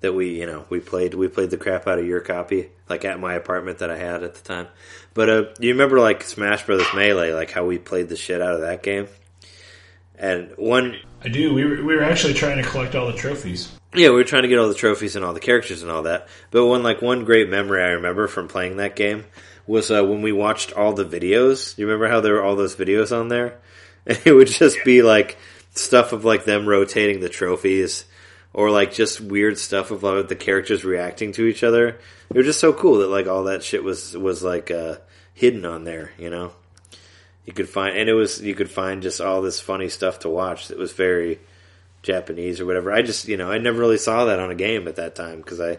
that we you know we played we played the crap out of your copy like at my apartment that I had at the time. But uh, you remember like Smash Brothers Melee, like how we played the shit out of that game. And one, I do. We were, we were actually trying to collect all the trophies. yeah, we were trying to get all the trophies and all the characters and all that. But one like one great memory I remember from playing that game was uh, when we watched all the videos. You remember how there were all those videos on there? And it would just be like stuff of like them rotating the trophies or like just weird stuff of like the characters reacting to each other. It was just so cool that like all that shit was was like uh, hidden on there, you know. You could find and it was you could find just all this funny stuff to watch that was very Japanese or whatever. I just, you know, I never really saw that on a game at that time because I,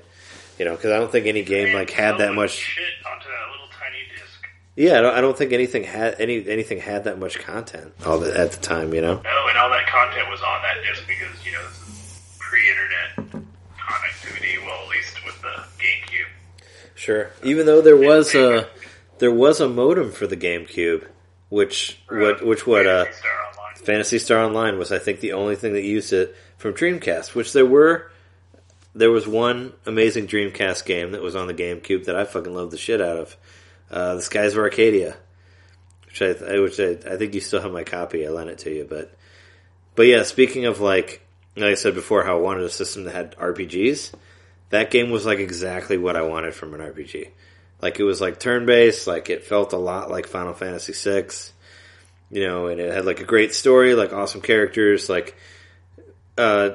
you know, because I don't think any game like had that much. shit onto that little tiny disc. Yeah, I don't, I don't think anything had any anything had that much content all the, at the time. You know. No, and all that content was on that disc because you know this is pre-internet connectivity. Well, at least with the GameCube. Sure. Even though there was a there was a modem for the GameCube, which what which what uh Phantasy Star Online. Phantasy Star Online was I think the only thing that used it from Dreamcast, which there were there was one amazing Dreamcast game that was on the GameCube that I fucking loved the shit out of. Uh, the Skies of Arcadia. Which I which I, I think you still have my copy. I lent it to you, but but yeah, speaking of like like I said before, how I wanted a system that had RPGs. That game was like exactly what I wanted from an RPG. Like it was like turn based, like it felt a lot like Final Fantasy VI you know, and it had like a great story, like awesome characters, like uh,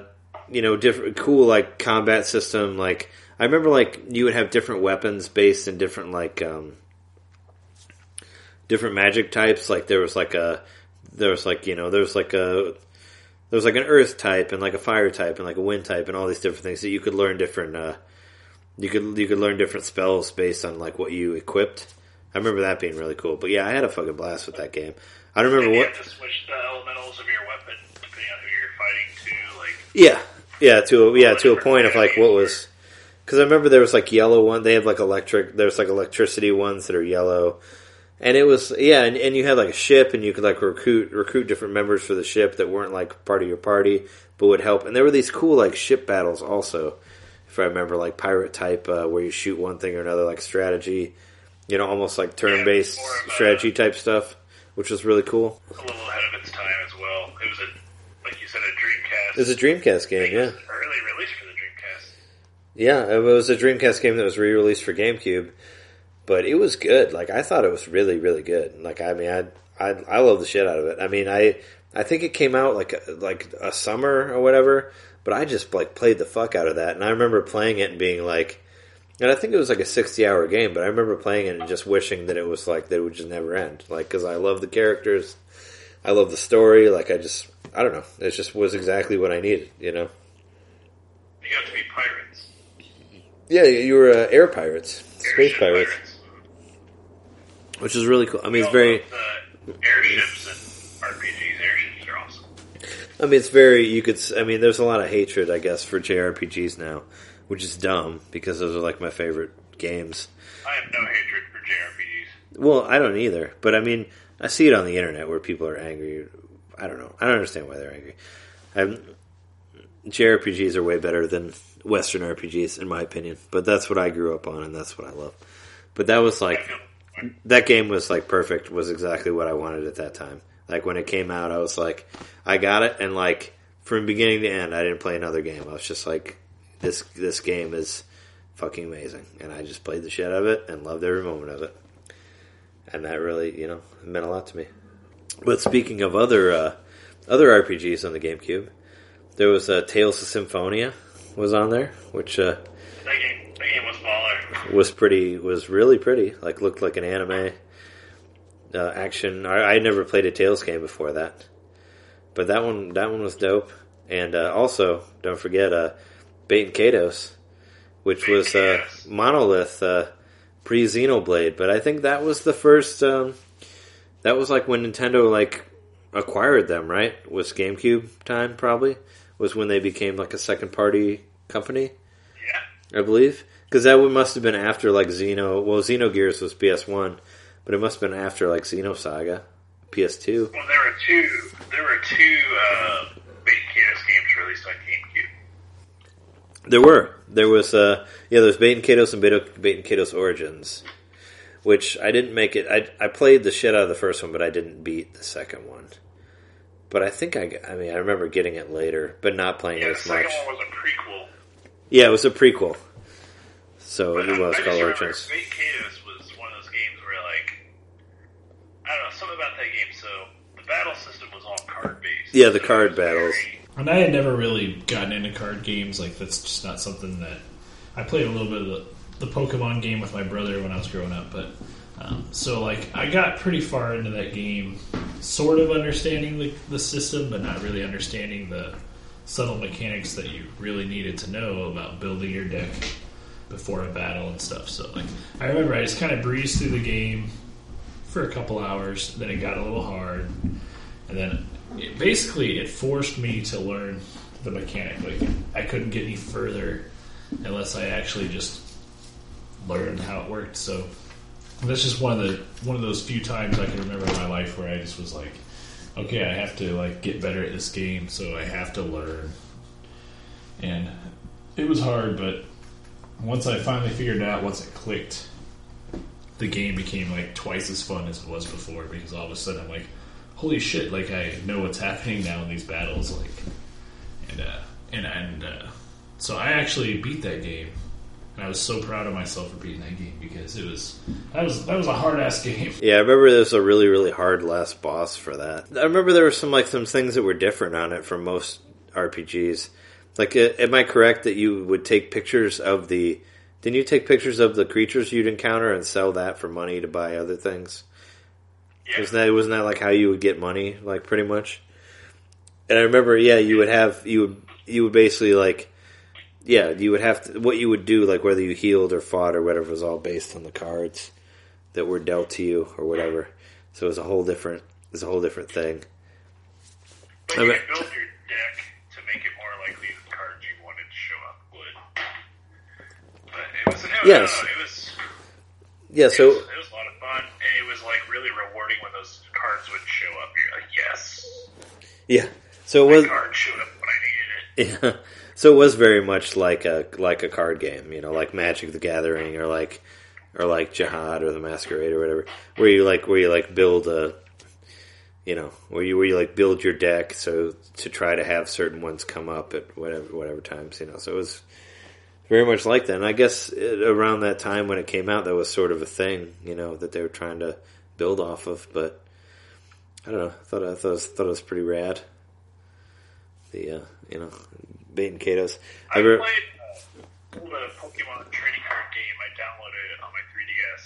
you know, different cool like combat system. Like I remember, like you would have different weapons based in different like um, different magic types. Like there was like a there was like you know there was like a there was like an earth type and like a fire type and like a wind type and all these different things that you could learn different. Uh, you could you could learn different spells based on like what you equipped. I remember that being really cool. But yeah, I had a fucking blast with that game. I don't remember what. switch the elementals of your weapon depending on who you're fighting to. Like Yeah, yeah, to a, yeah to a point of like what was because I remember there was like yellow one. They have like electric. There's like electricity ones that are yellow, and it was yeah, and, and you had like a ship, and you could like recruit recruit different members for the ship that weren't like part of your party, but would help. And there were these cool like ship battles also, if I remember, like pirate type uh, where you shoot one thing or another, like strategy, you know, almost like turn based a- strategy type stuff, which was really cool. a little ahead of its time as well. It was a like you said a Dreamcast. It was a Dreamcast game, yeah. Early release for the Dreamcast. Yeah, it was a Dreamcast game that was re-released for GameCube. but it was good. Like I thought it was really really good. Like I mean I I I love the shit out of it. I mean I I think it came out like like a summer or whatever, but I just like played the fuck out of that. And I remember playing it and being like and I think it was like a 60 hour game, but I remember playing it and just wishing that it was like that it would just never end. Like cuz I love the characters. I love the story. Like I just I don't know. It just was exactly what I needed, you know. You got to be pirates. Yeah, you were uh, air pirates, space Airship pirates, which is really cool. I mean, it's very. The airships and RPGs. Airships are awesome. I mean, it's very. You could. I mean, there's a lot of hatred, I guess, for JRPGs now, which is dumb because those are like my favorite games. I have no hatred for JRPGs. Well, I don't either, but I mean, I see it on the internet where people are angry. I don't know. I don't understand why they're angry. I'm, JRPGs are way better than Western RPGs, in my opinion. But that's what I grew up on, and that's what I love. But that was like that game was like perfect. Was exactly what I wanted at that time. Like when it came out, I was like, I got it, and like from beginning to end, I didn't play another game. I was just like, this this game is fucking amazing, and I just played the shit out of it and loved every moment of it. And that really, you know, meant a lot to me. But speaking of other uh, other RPGs on the GameCube, there was uh, Tales of Symphonia was on there, which uh, that game. That game was baller. was pretty was really pretty. Like looked like an anime uh, action. I, I never played a Tales game before that, but that one that one was dope. And uh, also, don't forget uh, Baten Kaitos, which Bait was uh, Monolith uh, pre Xenoblade. But I think that was the first. Um, that was like when Nintendo like acquired them, right? Was GameCube time probably was when they became like a second party company. Yeah. I believe, because that would must have been after like Xeno. Well, Xenogears was PS One, but it must have been after like Xenosaga, PS Two. Well, there were two. There were two uh, Baten Kaitos games released on GameCube. There were there was uh yeah there's Baten Kaitos and Bait, Baten Kaitos Origins, which I didn't make it. I I played the shit out of the first one, but I didn't beat the second one. But I think I I mean I remember getting it later, but not playing Yeah, it the as second much. one was a prequel. Yeah, it was a prequel, so But it I, was I just called Origins. Baten Kaitos was one of those games where, like, I don't know, something about that game. So the battle system was all card based. Yeah, the card battles. And I had never really gotten into card games. Like that's just not something that I played a little bit of the, the Pokemon game with my brother when I was growing up. But um, so like I got pretty far into that game, sort of understanding the, the system, but not really understanding the subtle mechanics that you really needed to know about building your deck before a battle and stuff. So like I remember I just kind of breezed through the game for a couple hours. Then it got a little hard, and then it, basically it forced me to learn the mechanic. Like I couldn't get any further unless I actually just learned how it worked. So that's just one of the one of those few times I can remember in my life where I just was like, okay, I have to like get better at this game, so I have to learn. And it was hard, but once I finally figured out, once it clicked, the game became like twice as fun as it was before because all of a sudden I'm like, holy shit! Like I know what's happening now in these battles, like, and uh, and and uh, so I actually beat that game, and I was so proud of myself for beating that game because it was that was that was a hard ass game. Yeah, I remember there was a really, really hard last boss for that. I remember there were some like some things that were different on it from most RPGs. Like, am I correct that you would take pictures of the? Didn't you take pictures of the creatures you'd encounter and sell that for money to buy other things? Yeah. Wasn't that wasn't that like how you would get money, like pretty much? And I remember, yeah, you would have you would you would basically like, yeah, you would have to what you would do, like whether you healed or fought or whatever, was all based on the cards that were dealt to you or whatever. So it was a whole different, it's a whole different thing. But I you bet- could build your deck to make it more likely the cards you wanted to show up would. But it was, Yes. uh, it was, Yeah, it so was, it was a lot of fun, and it was like really rewarding when those cards would show up. You're like, yes, yeah, so it was card showed up when I needed it. Yeah. So it was very much like a like a card game, you know, like Magic the Gathering or like or like Jihad or the Masquerade or whatever, where you like where you like build a you know, where you where you like build your deck so to try to have certain ones come up at whatever whatever times, you know. So it was very much like that. And I guess it, around that time when it came out, that was sort of a thing, you know, that they were trying to build off of. But I don't know. I thought I thought it was, thought it was pretty rad. The uh, you know Baten Kaitos. I I re- played uh, the Pokemon trading card game. I downloaded it on my 3DS,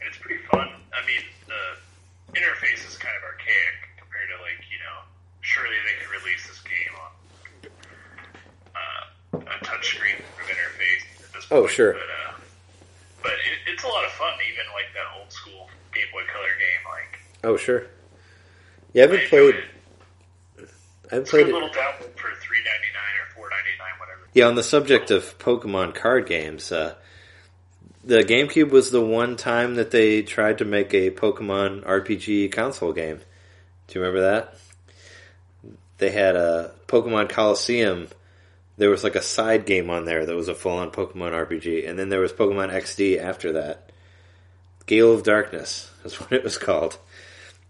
and it's pretty fun. I mean, the interface is kind of archaic compared to like you know. Surely they could release this game on uh, a touchscreen sort of interface at this Oh, sure. But, uh, but it, it's a lot of fun, even like that old school Game Boy Color game. Like oh sure. Yeah, I haven't played. it. I haven't a played it. little download for three ninety nine or four ninety nine, whatever. Yeah, on the subject of Pokemon card games, uh, the GameCube was the one time that they tried to make a Pokemon RPG console game. Do you remember that? They had a Pokemon Coliseum. There was like a side game on there that was a full on Pokemon RPG, and then there was Pokemon XD after that. Gale of Darkness is what it was called.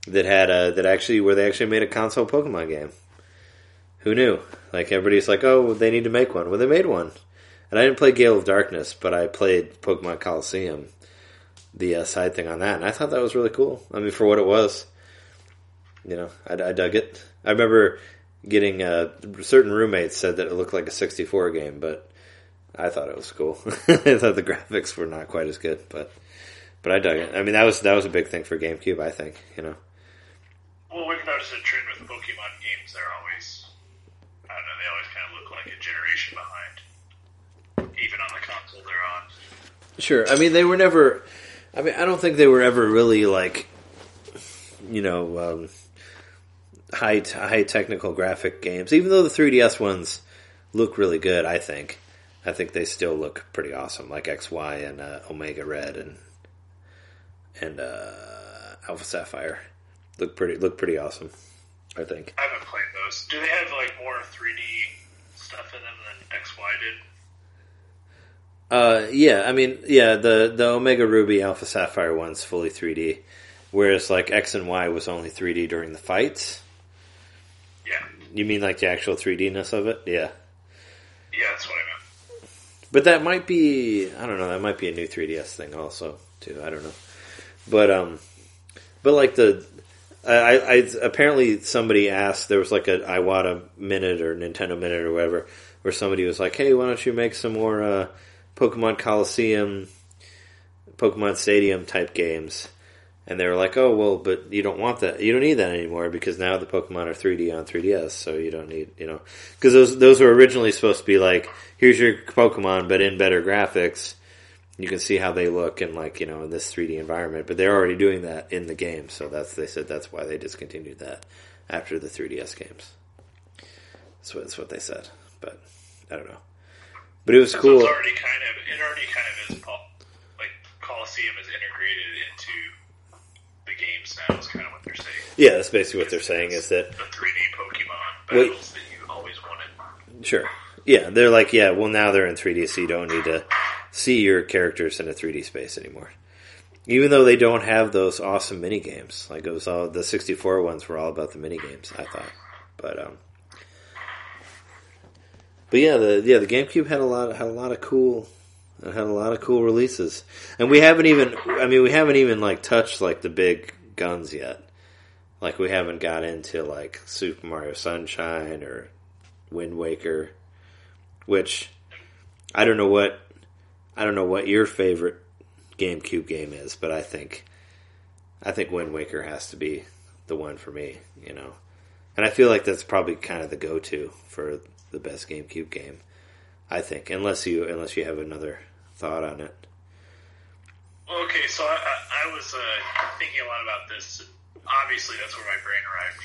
That had a that actually where they actually made a console Pokemon game. Who knew? Like everybody's like, oh, they need to make one. Well, they made one, and I didn't play Gale of Darkness, but I played Pokemon Coliseum, the uh, side thing on that, and I thought that was really cool. I mean, for what it was, you know, I, I dug it. I remember getting uh, certain roommates said that it looked like a 64 game, but I thought it was cool. I thought the graphics were not quite as good, but but I dug it. I mean, that was that was a big thing for GameCube. I think you know. Well, we've noticed a trend with Pokemon games. They're always, I don't know, they always kind of look like a generation behind. Even on the console they're on. Sure. I mean, they were never. I mean, I don't think they were ever really like, you know, um, high high technical graphic games. Even though the 3DS ones look really good, I think. I think they still look pretty awesome, like X Y and uh, Omega Red and and uh, Alpha Sapphire look pretty look pretty awesome. I think. I haven't played those. Do they have like more 3D stuff in them than XY did? Uh, yeah, I mean, yeah, the the Omega Ruby Alpha Sapphire one's fully 3D, whereas like X and Y was only 3D during the fights. You mean like the actual 3Dness of it? Yeah. yeah, that's what I meant. But that might be I don't know, that might be a new 3DS thing also, too. I don't know. But um but like the I, I I- apparently somebody asked there was like a Iwata minute or Nintendo minute or whatever where somebody was like, "Hey, why don't you make some more uh Pokemon Coliseum Pokemon Stadium type games?" And they were like, "Oh, well, but you don't want that. You don't need that anymore because now the Pokemon are 3D on 3DS, so you don't need, you know, because those those were originally supposed to be like, here's your Pokemon, but in better graphics. You can see how they look in like you know in this 3D environment, but they're already doing that in the game. So that's they said that's why they discontinued that after the 3DS games. That's what, that's what they said, but I don't know. But it was So cool. it's already kind of, it already kind of is, like, Coliseum is integrated into the games now, is kind of what they're saying. Yeah, that's basically what they're saying is that The 3D Pokemon Wait. battles that you always wanted. Sure. Yeah, they're like, yeah, well, now they're in 3D, so you don't need to see your characters in a 3D space anymore. Even though they don't have those awesome mini games, like it was all the 64 ones were all about the mini games. I thought, but um, but yeah, the yeah the GameCube had a lot had a lot of cool it had a lot of cool releases, and we haven't even I mean we haven't even like touched like the big guns yet. Like we haven't got into like Super Mario Sunshine or Wind Waker, which I don't know what I don't know what your favorite GameCube game is, but I think I think Wind Waker has to be the one for me, you know. And I feel like that's probably kind of the go-to for the best GameCube game. I think, unless you unless you have another thought on it. Okay, so I, I, I was uh, thinking a lot about this. Obviously, that's where my brain arrived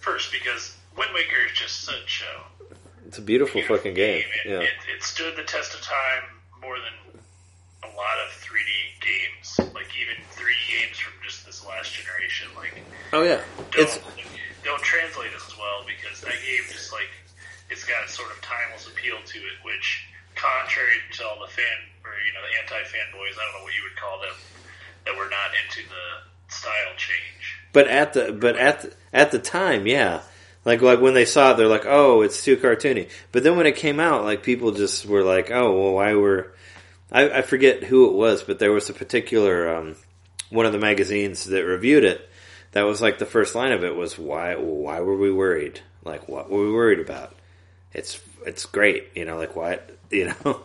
first because Wind Waker is just such a It's a beautiful fucking game. It, Yeah. it, it stood the test of time more than a lot of 3D games, like even 3D games from just this last generation. Like Oh yeah. don't It's don't translate as well because that game just like it's got a sort of timeless appeal to it, which contrary to all the fan or you know the anti fanboys, I don't know what you would call them, that were not into the style change. But at the but at the, at the time, yeah, Like like when they saw it, they're like, "Oh, it's too cartoony." But then when it came out, like people just were like, "Oh, well, why were?" I, I forget who it was, but there was a particular um, one of the magazines that reviewed it. That was like the first line of it was, "Why? Why were we worried? Like, what were we worried about? It's it's great, you know. Like, what you know."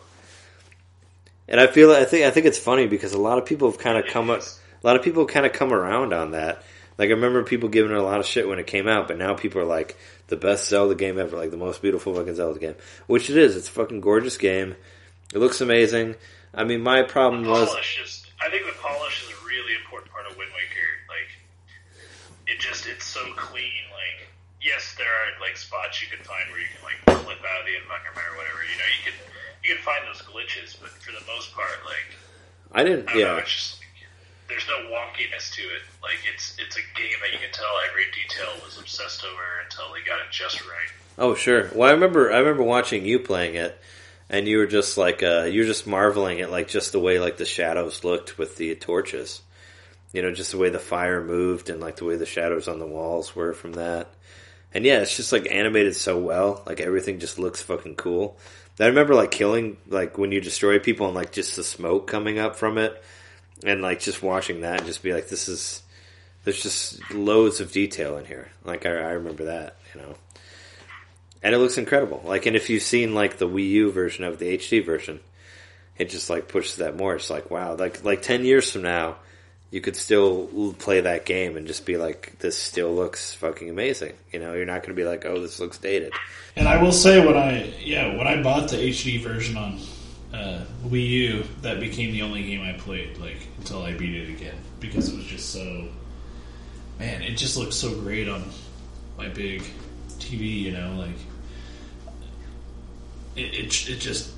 And I feel I think I think it's funny because a lot of people have kind of come up, a lot of people kind of come around on that. Like I remember people giving it a lot of shit when it came out, but now people are like the best Zelda game ever, like the most beautiful fucking Zelda game, which it is. It's a fucking gorgeous game. It looks amazing. I mean, my problem The was polish is. I think the polish is a really important part of Wind Waker. Like, it just it's so clean. Yes, there are like spots you can find where you can like flip out of the environment or whatever. You know, you can you can find those glitches, but for the most part, like I didn't. I know, Yeah, it's just like, there's no wonkiness to it. Like it's it's a game that you can tell every detail was obsessed over until they got it just right. Oh sure. Well, I remember I remember watching you playing it, and you were just like uh, you were just marveling at like just the way like the shadows looked with the torches. You know, just the way the fire moved and like the way the shadows on the walls were from that. And yeah, it's just like animated so well. Like everything just looks fucking cool. I remember like killing like when you destroy people and like just the smoke coming up from it, and like just watching that and just be like, this is. There's just loads of detail in here. Like I, I remember that, you know and it looks incredible. Like, and if you've seen like the Wii U version of the HD version, it just like pushes that more. It's like wow, like like ten years from now, you could still play that game and just be like, this still looks fucking amazing. You know, you're not going to be like, oh, this looks dated. And I will say when I yeah when I bought the HD version on uh, Wii U, that became the only game I played like until I beat it again because it was just so man, it just looks so great on my big TV. You know, like it it, it just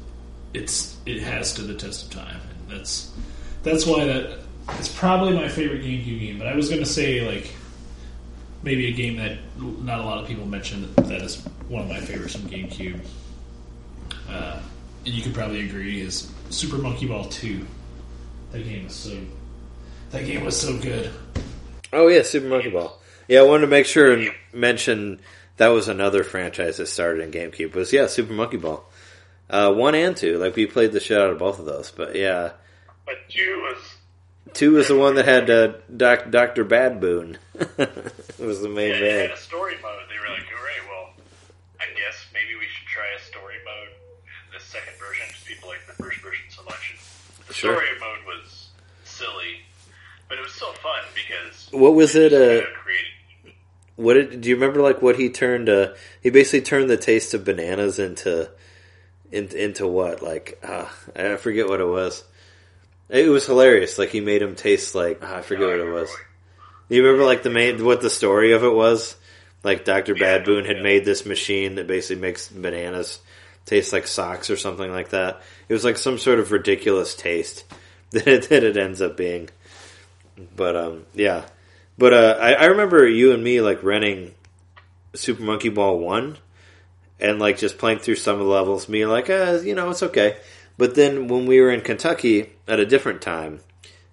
it's it has to the test of time, and that's that's why that it's probably my favorite GameCube game. But I was going to say like maybe a game that not a lot of people mention that, that is one of my favorites from GameCube. Uh, and you could probably agree is Super Monkey Ball Two. That game was so. That game was so good. Oh yeah, Super Monkey Ball. Yeah, I wanted to make sure and mention that was another franchise that started in GameCube. Was yeah, Super Monkey Ball. Uh, one and two, like we played the shit out of both of those. But yeah, But two was two was the one that had uh, Doc, Doctor Bad Boon. it was the main yeah, they had a story mode. They were like, all right, well, I guess maybe we should try a story mode in the second version because people like the first version so much. And the Sure. story mode was silly, but it was still fun because What was it? Uh, created. what did, do you remember? Like what he turned? Uh, he basically turned the taste of bananas into, in, into what? Like uh, I forget what it was. It was hilarious. Like he made him taste like ah, I forget what it was. You remember like the main what the story of it was? Like Doctor Bad Boon had yeah. made this machine that basically makes bananas taste like socks or something like that. It was like some sort of ridiculous taste that it, that it ends up being. But um, yeah. But uh, I, I remember you and me like renting Super Monkey Ball one, and like just playing through some of the levels. Me like, uh, you know, it's okay. But then when we were in Kentucky at a different time,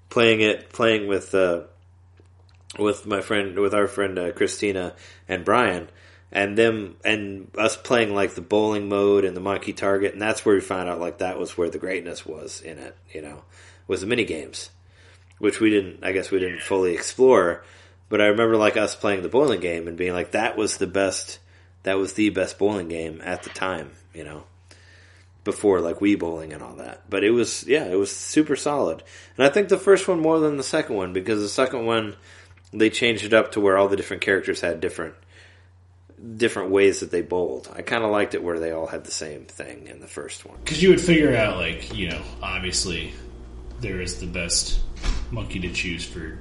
playing it, playing with uh, with my friend, with our friend uh, Christina and Brian, and them and us playing like the bowling mode and the monkey target, and that's where we found out like that was where the greatness was in it. You know, was the mini games, which we didn't. I guess we didn't fully explore. But I remember like us playing the bowling game and being like, that was the best. That was the best bowling game at the time. You know before like Wii bowling and all that. But it was yeah, it was super solid. And I think the first one more than the second one because the second one they changed it up to where all the different characters had different different ways that they bowled. I kind of liked it where they all had the same thing in the first one. Because you would figure out, like, you know, obviously there is the best monkey to choose for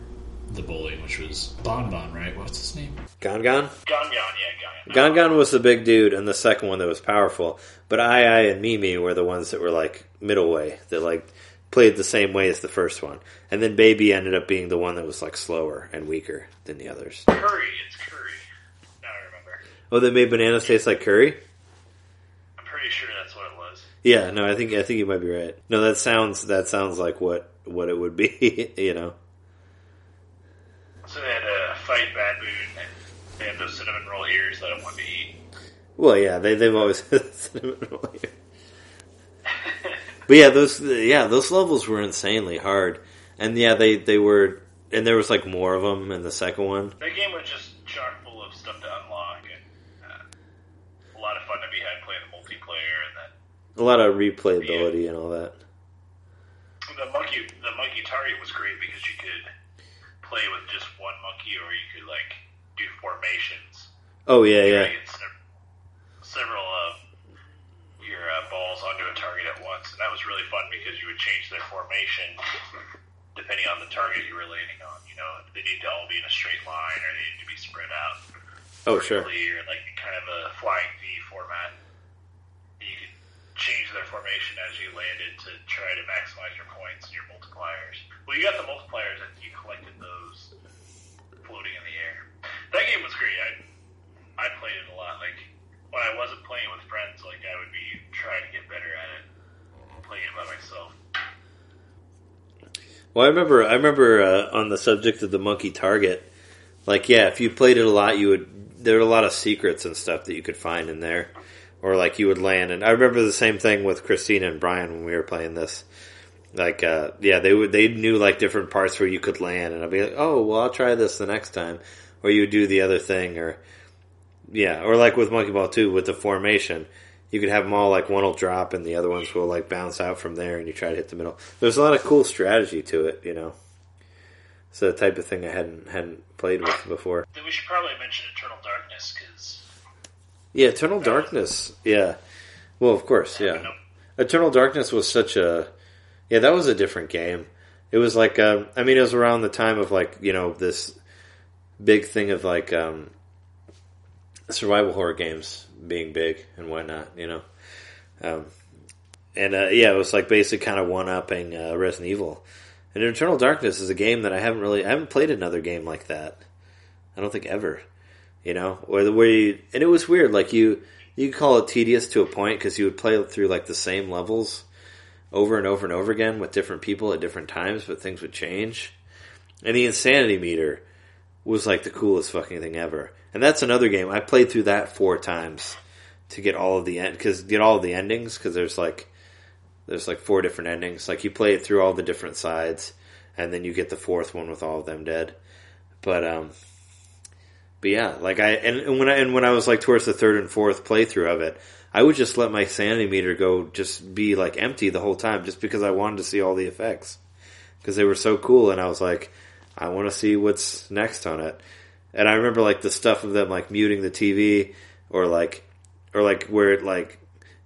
the bowling, which was Bon Bon, right? What's his name? Gon Gon? Gon Gon, yeah, Gon. Gon Gon was the big dude and the second one that was powerful. But Ai Ai and MeeMee were the ones that were like middle way that like played the same way as the first one. And then Baby ended up being the one that was like slower and weaker than the others. Curry, it's Curry. Now I remember. Oh, they made bananas taste like curry? I'm pretty sure that's what it was. Yeah, no, I think I think you might be right. No, that sounds that sounds like what what it would be, you know. So they had to fight Bad Boon, and They have those cinnamon roll ears that I want to eat. Well, yeah, they they've always had cinnamon roll ears. But yeah, those yeah those levels were insanely hard, and yeah they they were, and there was like more of them in the second one. That game was just chock full of stuff to unlock and uh, a lot of fun to be had playing the multiplayer and then A lot of replayability and all that. the monkey the monkey target was great because play with just one monkey or you could like do formations. Oh yeah, yeah. Try to get sev- several of your uh, balls onto a target at once, and that was really fun because you would change their formation depending on the target you were landing on. You know, they need to all be in a straight line or they need to be spread out. Oh sure. or like kind of a flying V format. Change their formation as you landed to try to maximize your points and your multipliers. Well, you got the multipliers and you collected those floating in the air. That game was great. I I played it a lot. Like when I wasn't playing with friends, like I would be trying to get better at it, playing it by myself. Well, I remember I remember uh, on the subject of the monkey target, like yeah, if you played it a lot, you would there were a lot of secrets and stuff that you could find in there, or like you would land. And I remember the same thing with Christina and Brian when we were playing this. Like uh, yeah, they would they knew like different parts where you could land, and I'd be like, oh well, I'll try this the next time, or you would do the other thing, or yeah, or like with Monkey Ball Two with the formation. You could have them all like one will drop and the other ones will like bounce out from there, and you try to hit the middle. There's a lot of cool strategy to it, you know. It's the type of thing I hadn't hadn't played with before. We should probably mention Eternal Darkness because Yeah, Eternal Darkness. Yeah, well, of course, yeah. Eternal Darkness was such a yeah, that was a different game. It was like um, I mean, it was around the time of like you know this big thing of like um, survival horror games being big and whatnot, you know. Um, and uh, yeah, it was like basically kind of one upping uh, Resident Evil. And Eternal Darkness is a game that I haven't really I haven't played another game like that. I don't think ever. You know, where the you and it was weird. Like you you could call it tedious to a point because you would play through like the same levels over and over and over again with different people at different times, but things would change. And the insanity meter was like the coolest fucking thing ever. And that's another game I played through that four times to get all of the end because get all of the endings because there's like there's like four different endings. Like you play it through all the different sides, and then you get the fourth one with all of them dead. But um, but yeah, like I and, and when I and when I was like towards the third and fourth playthrough of it, I would just let my sanity meter go just be like empty the whole time, just because I wanted to see all the effects because they were so cool, and I was like, I want to see what's next on it. And I remember like the stuff of them like muting the TV or like or like where it like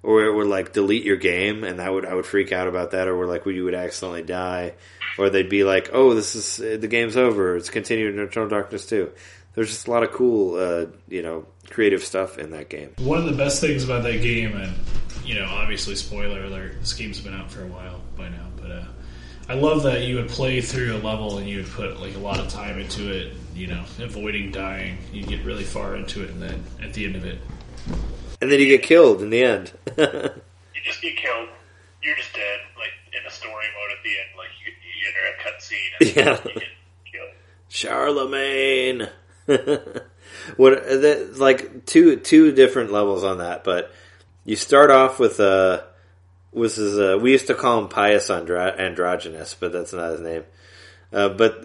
or it would like delete your game and that would I would freak out about that or where like where you would accidentally die or they'd be like oh this is the game's over it's continued in Eternal Darkness too. There's just a lot of cool uh, you know creative stuff in that game. One of the best things about that game, and you know, obviously, spoiler alert, this game's been out for a while by now, but uh, I love that you would play through a level and you would put like a lot of time into it. You know, avoiding dying. You get really far into it, and then at the end of it, And then you get killed in the end. you just get killed. You're just dead, like in a story mode at the end. Like you, you enter a cutscene Yeah. you get killed. Charlemagne. what the, like two two different levels on that, but you start off with uh was his, uh, we used to call him Pious Andro- Androgynous, but that's not his name. Uh, but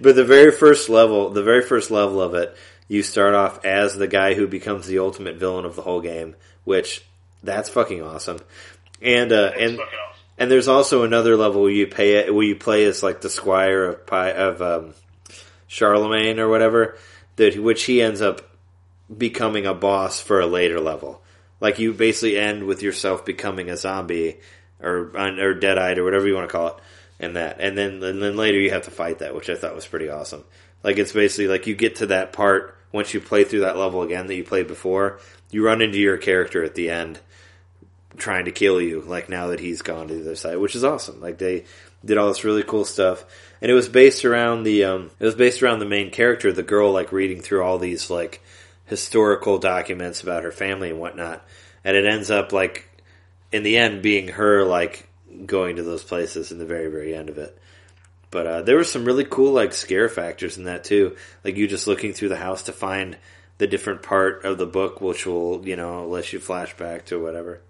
but the very first level, the very first level of it, you start off as the guy who becomes the ultimate villain of the whole game, which that's fucking awesome. And uh, and awesome. and there's also another level where you pay it, where you play as like the squire of Pi, of um, Charlemagne or whatever, that which he ends up becoming a boss for a later level. Like you basically end with yourself becoming a zombie or or dead eyed or whatever you want to call it, and that, and then and then later you have to fight that, which I thought was pretty awesome. Like it's basically like you get to that part once you play through that level again that you played before, you run into your character at the end trying to kill you, like now that he's gone to the other side, which is awesome. Like they did all this really cool stuff. And it was based around the um it was based around the main character, the girl like reading through all these like historical documents about her family and whatnot. And it ends up like in the end being her like going to those places in the very, very end of it. But uh, there were some really cool like scare factors in that too. Like you just looking through the house to find the different part of the book, which will you know let you flashback to whatever.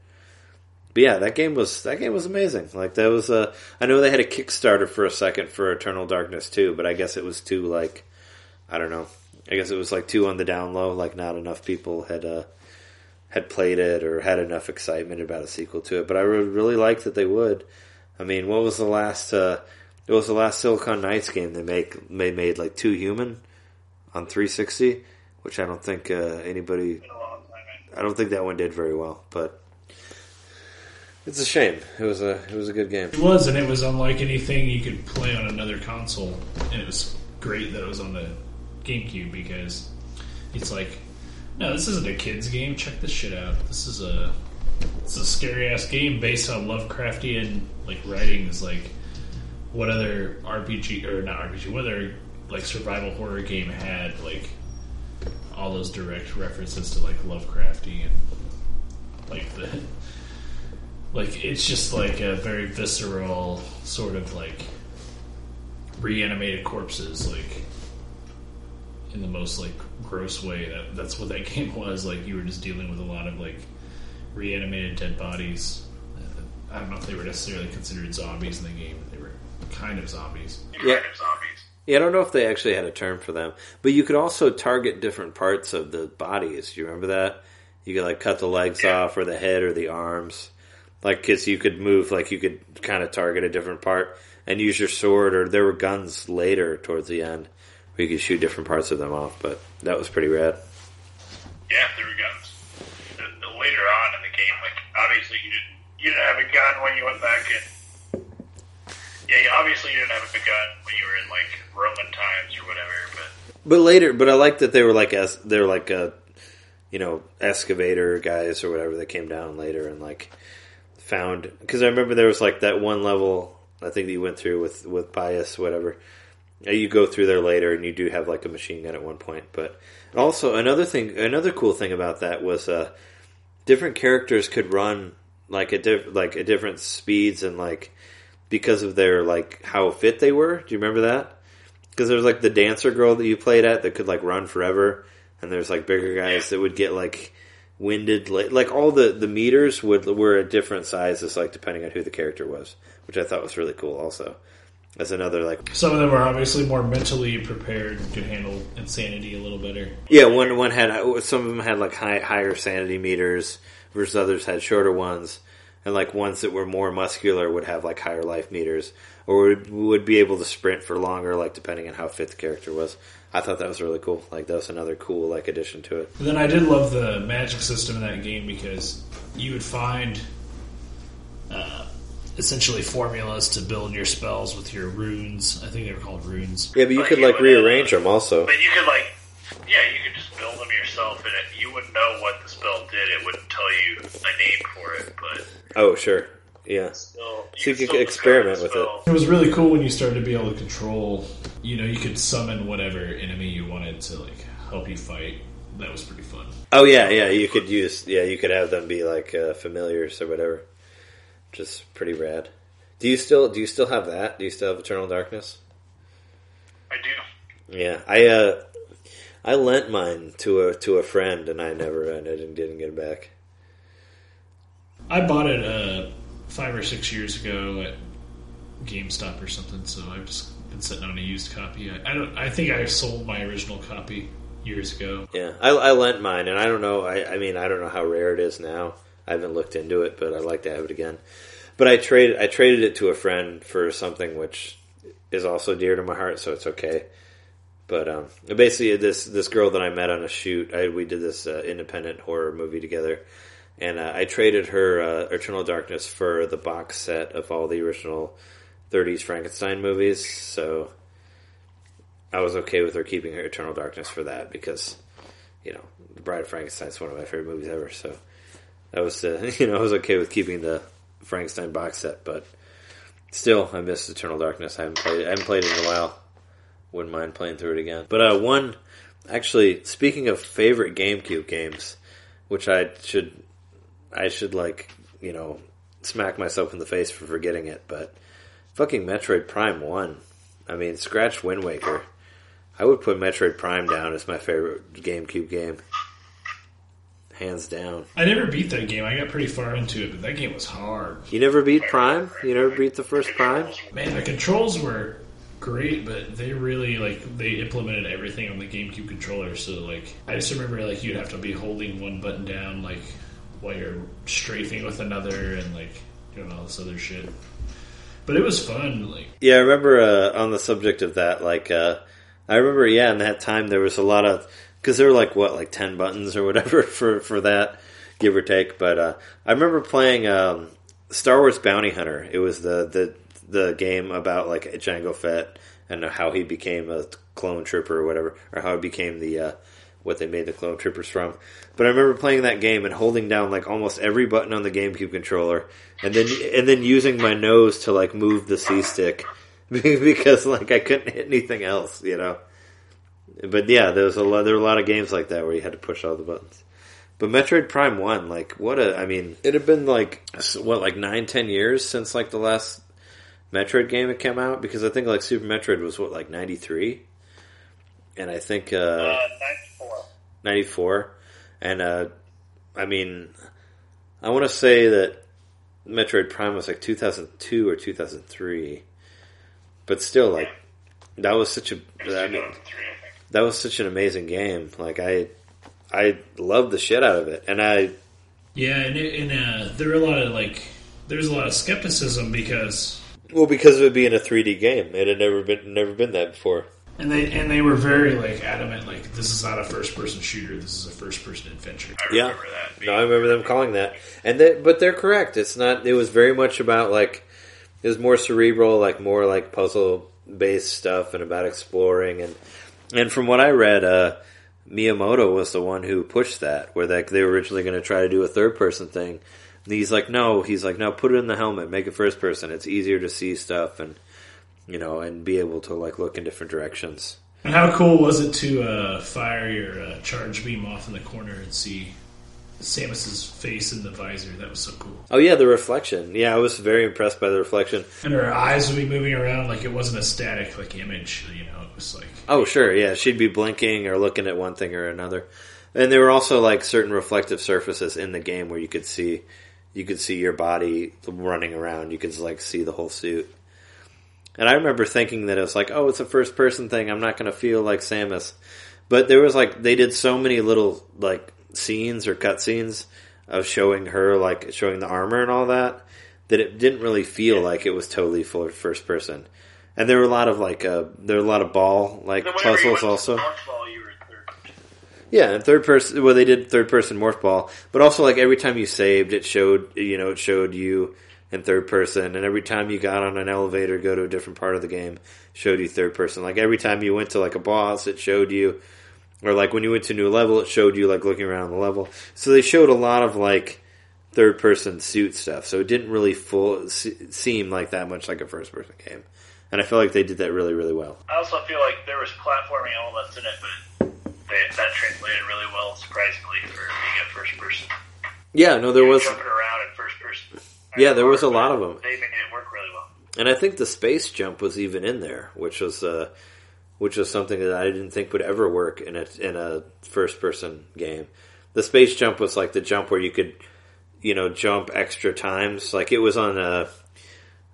But yeah, that game was that game was amazing. Like that was a. I know they had a Kickstarter for a second for Eternal Darkness too, but I guess it was too like I don't know. I guess it was like too on the down low. Like not enough people had uh, had played it or had enough excitement about a sequel to it. But I would really like that they would. I mean, what was the last? Uh, it was the last Silicon Knights game they make. They made like Too Human on 360, which I don't think uh, anybody. I don't think that one did very well, but it's a shame. It was a it was a good game. It was, and it was unlike anything you could play on another console. And it was great that it was on the GameCube because it's like, no, this isn't a kids game. Check this shit out. This is a it's a scary ass game based on Lovecraftian like writings. Like, what other RPG or not RPG? What other like survival horror game had like all those direct references to like Lovecraftian, like the like it's just like a very visceral sort of like reanimated corpses like in the most like gross way that that's what that game was like you were just dealing with a lot of like reanimated dead bodies i don't know if they were necessarily considered zombies in the game but they were kind of zombies Yeah. Kind of zombies. Yeah, I don't know if they actually had a term for them, but you could also target different parts of the bodies. Do you remember that? You could like cut the legs Yeah. off, or the head, or the arms. Like, cause you could move, like you could kind of target a different part and use your sword, or there were guns later towards the end where you could shoot different parts of them off. But that was pretty rad. Yeah, there were guns. The, the later on in the game, like obviously you didn't you didn't have a gun when you went back in. Yeah, obviously you didn't have a gun when you were in like Roman times or whatever. But But later, but I like that they were like es- they were like uh you know excavator guys or whatever that came down later and like found because I remember there was like that one level I think that you went through with with bias whatever. Uh, You go through there later and you do have like a machine gun at one point, but also another thing, another cool thing about that was uh different characters could run like at diff- like at different speeds and like because of their like how fit they were. Do you remember that? Because there was like the dancer girl that you played at that could like run forever, and there's like bigger guys that would get like winded. Like, all the the meters would were at different sizes, like depending on who the character was, which I thought was really cool. Also, as another like some of them are obviously more mentally prepared and could handle insanity a little better yeah, one one had some of them had like high, higher sanity meters, versus others had shorter ones. And like ones that were more muscular would have like higher life meters, or would, would be able to sprint for longer, like depending on how fit the character was. I thought that was really cool. Like that was another cool like addition to it. And then I did love the magic system in that game because you would find uh, essentially formulas to build your spells with your runes. I think they were called runes. Yeah, but you But could you like would, rearrange them also. but you could like yeah, you could just build them yourself, and it, you wouldn't know what the spell did. It wouldn't tell you a name for it, but Oh, sure. Yeah. still So you could could experiment with it. It was really cool when you started to be able to control. You know, you could summon whatever enemy you wanted to like help you fight. That was pretty fun. Oh yeah, yeah. You could use yeah. You could have them be like uh, familiars or whatever. Just pretty rad. Do you still do you still have that? Do you still have Eternal Darkness? I do. Yeah, I uh, I lent mine to a to a friend, and I never and I didn't didn't get it back. I bought it uh, five or six years ago at GameStop or something. So I've just been sitting on a used copy. I, I don't. I think I sold my original copy years ago. Yeah, I, I lent mine, and I don't know. I, I mean, I don't know how rare it is now. I haven't looked into it, but I'd like to have it again. But I traded I traded it to a friend for something which is also dear to my heart, so it's okay. But um, basically, this this girl that I met on a shoot, I, we did this uh, independent horror movie together, and uh, I traded her uh, Eternal Darkness for the box set of all the original '30s Frankenstein movies. So I was okay with her keeping her Eternal Darkness for that because you know, The Bride of Frankenstein is one of my favorite movies ever. So I was, uh, you know, I was okay with keeping the Frankenstein box set, but still, I miss Eternal Darkness. I haven't played it. I haven't played it in a while. Wouldn't mind playing through it again. But uh, one, actually, speaking of favorite GameCube games, which I should, I should like, you know, smack myself in the face for forgetting it, but fucking Metroid Prime One I mean, scratch Wind Waker. I would put Metroid Prime down as my favorite GameCube game, hands down. I never beat that game. I got pretty far into it, but that game was hard. You never beat Prime? You never beat the first Prime? Man, the controls were great, but they really like they implemented everything on the GameCube controller. So like, I just remember like you'd have to be holding one button down like while you're strafing with another, and like doing all this other shit. But it was fun. Like, Yeah, I remember uh, on the subject of that, like, uh, I remember, yeah, in that time there was a lot of, because there were like, what, like 10 buttons or whatever for, for that, give or take. But uh, I remember playing um, Star Wars Bounty Hunter. It was the, the, the game about, like, Jango Fett and how he became a clone trooper or whatever, or how he became the, uh, what they made the clone troopers from. But I remember playing that game and holding down like almost every button on the GameCube controller, and then and then using my nose to like move the C stick because like I couldn't hit anything else, you know. But yeah, there was a lot. There were a lot of games like that where you had to push all the buttons. But Metroid Prime One, like what a, I mean, it had been like what, like nine, ten years since like the last Metroid game had come out because I think like Super Metroid was what like ninety three, and I think uh, Uh, 94. 94 and uh i mean i want to say that metroid prime was like 2002 or 2003 but still like that was such a i mean 2003, I think. that was such an amazing game like i i loved the shit out of it and i yeah, and, it, and uh, there were a lot of like there's a lot of skepticism because well because of it being a 3d game it had never been never been that before and they and they were very like adamant like this is not a first person shooter. This is a first person adventure. I Yeah. remember that. being- No, I remember them calling that, and they, but they're correct. It's not. It was very much about like it was more cerebral, like more like puzzle based stuff, and about exploring. And and from what I read, uh, Miyamoto was the one who pushed that, where like they were originally going to try to do a third person thing. And he's like, no, he's like, no, put it in the helmet, make it first person. It's easier to see stuff, and you know, and be able to like look in different directions. And how cool was it to uh, fire your uh, charge beam off in the corner and see Samus's face in the visor? That was so cool. Oh yeah, the reflection. Yeah, I was very impressed by the reflection. And her eyes would be moving around like it wasn't a static like image. You know, it was like Oh, sure, yeah. She'd be blinking or looking at one thing or another. And there were also like certain reflective surfaces in the game where you could see you could see your body running around. You could like see the whole suit. And I remember thinking that it was like, oh, it's a first person thing. I'm not going to feel like Samus. But there was like they did so many little like scenes or cut scenes of showing her like showing the armor and all that that it didn't really feel like it was totally full first person. And there were a lot of like uh, there were a lot of ball like Then whenever you puzzles also. to Morph Ball, you were third. Yeah, and third person. Well, they did third person morph ball, but also like every time you saved, it showed you know it showed you in third person, and every time you got on an elevator, go to a different part of the game, showed you third person. Like every time you went to like a boss, it showed you, or like when you went to a new level, it showed you like looking around the level. So they showed a lot of like third person suit stuff. So it didn't really full se- seem like that much like a first person game, and I feel like they did that really really well. I also feel like there was platforming elements in it, but they, that translated really well, surprisingly, for being a first person. Yeah, no, there was. jumping around in first person. Yeah, there was a lot of them. They made it work really well. And I think the space jump was even in there, which was uh, which was something that I didn't think would ever work in a in a first person game. The space jump was like the jump where you could, you know, jump extra times. Like it was on a,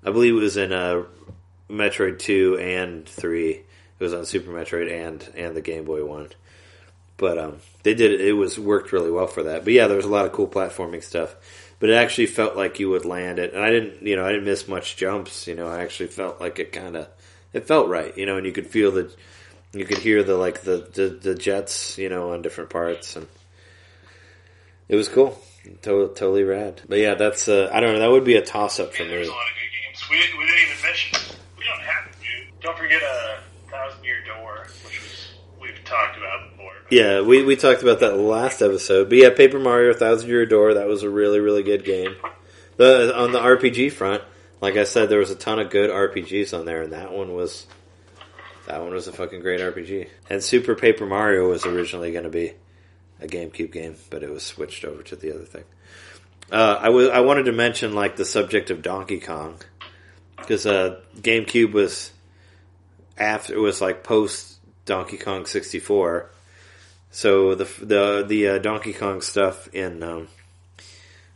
I believe it was in a Metroid two and three. It was on Super Metroid and and the Game Boy one. But um, they did it. It was worked really well for that. But yeah, there was a lot of cool platforming stuff. But it actually felt like you would land it, and I didn't. You know, I didn't miss much jumps. You know, I actually felt like it kind of it felt right. You know, and you could feel the you could hear the like the, the the jets. You know, on different parts, and it was cool. To- totally rad. But yeah, that's uh, I don't know. That would be a toss up for was me. a lot of good games. We didn't, we didn't even mention. We don't have to. Don't forget a Thousand Year Door, which was we've talked about. Yeah, we, we talked about that last episode. But yeah, Paper Mario Thousand Year Door, that was a really, really good game. The on the RPG front, like I said, there was a ton of good RPGs on there, and that one was that one was a fucking great RPG. And Super Paper Mario was originally going to be a GameCube game, but it was switched over to the other thing. Uh, I was I wanted to mention like the subject of Donkey Kong because uh, GameCube was after it was like post Donkey Kong 64. So the the the uh, Donkey Kong stuff in um,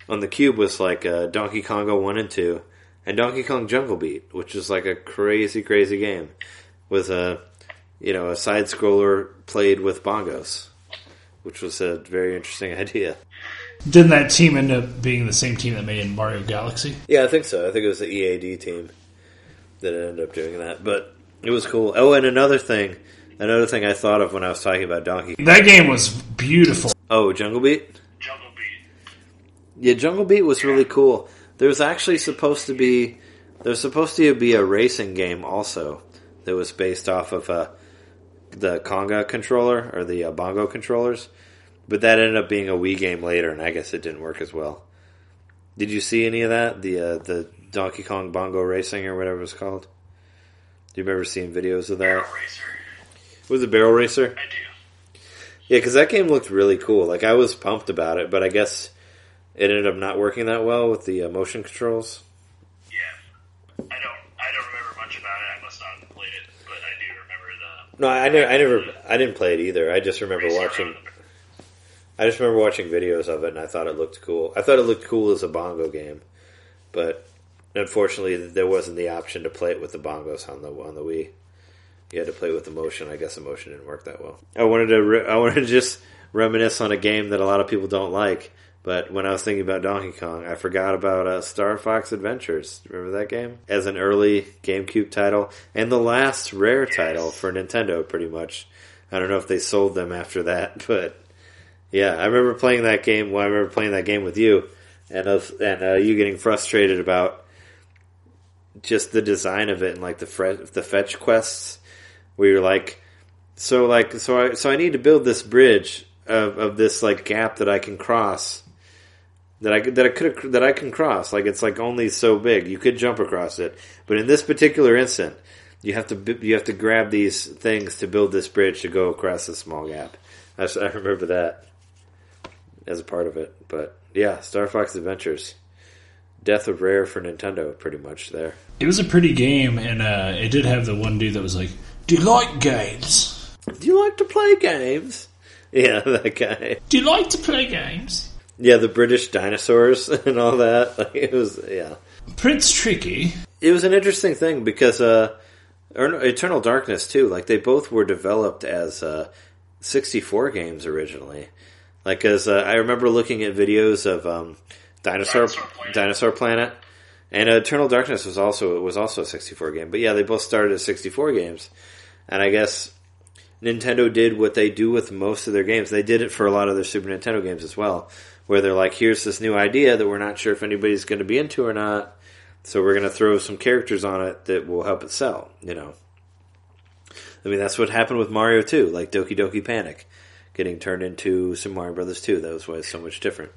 on the cube was like uh, Donkey Konga one and two, and Donkey Kong Jungle Beat, which is like a crazy crazy game, with a you know a side scroller played with bongos, which was a very interesting idea. Didn't that team end up being the same team that made Mario Galaxy? Yeah, I think so. I think it was the EAD team that ended up doing that, but it was cool. Oh, and another thing, another thing I thought of when I was talking about Donkey. That game was beautiful. Oh, Jungle Beat. Jungle Beat. Yeah, Jungle Beat was really cool. There was actually supposed to be there's supposed to be a racing game also that was based off of uh, the Conga controller or the uh, bongo controllers, but that ended up being a Wii game later, and I guess it didn't work as well. Did you see any of that? The uh, the Donkey Kong Bongo Racing or whatever it was called. Do you remember seeing videos of that? Barrel Racer. Was it Barrel Racer? I do. Yeah, because that game looked really cool. Like I was pumped about it, but I guess it ended up not working that well with the uh, motion controls. Yeah. I don't. I don't remember much about it. I must not have played it, but I do remember the. No, I never, I never, I didn't play it either. I just remember watching. I just remember watching videos of it, and I thought it looked cool. I thought it looked cool as a bongo game, but unfortunately, there wasn't the option to play it with the bongos on the on the Wii. You had to play with emotion. I guess emotion didn't work that well. I wanted to, re- I wanted to just reminisce on a game that a lot of people don't like. But when I was thinking about Donkey Kong, I forgot about uh, Star Fox Adventures. Remember that game as an early GameCube title and the last Rare title for Nintendo, pretty much. I don't know if they sold them after that, but yeah, I remember playing that game. Well, I remember playing that game with you, and of and uh, you getting frustrated about just the design of it and like the fre- the fetch quests, where you're like, so like so I so I need to build this bridge of, of this like gap that I can cross. That I that I could that I can cross like it's like only so big you could jump across it but in this particular instant you have to you have to grab these things to build this bridge to go across this small gap I remember that as a part of it. But yeah, Star Fox Adventures, death of Rare for Nintendo, pretty much there. It was a pretty game, and uh, it did have the one dude that was like, "Do you like games? Do you like to play games? Yeah, that guy. Do you like to play games?" Yeah, the British dinosaurs and all that. Like, it was yeah, Prince Tricky. it was an interesting thing because uh, Eternal Darkness too. Like they both were developed as uh, 64 games originally. Like as uh, I remember looking at videos of um, Dinosaur Dinosaur Planet. Dinosaur Planet, and uh, Eternal Darkness was also was also a 64 game. But yeah, they both started as 64 games, and I guess Nintendo did what they do with most of their games. They did it for a lot of their Super Nintendo games as well, where they're like, "Here's this new idea that we're not sure if anybody's going to be into or not." So we're going to throw some characters on it that will help it sell, you know. I mean, that's what happened with Mario 2, like Doki Doki Panic getting turned into Super Mario Brothers 2. That was why it's so much different.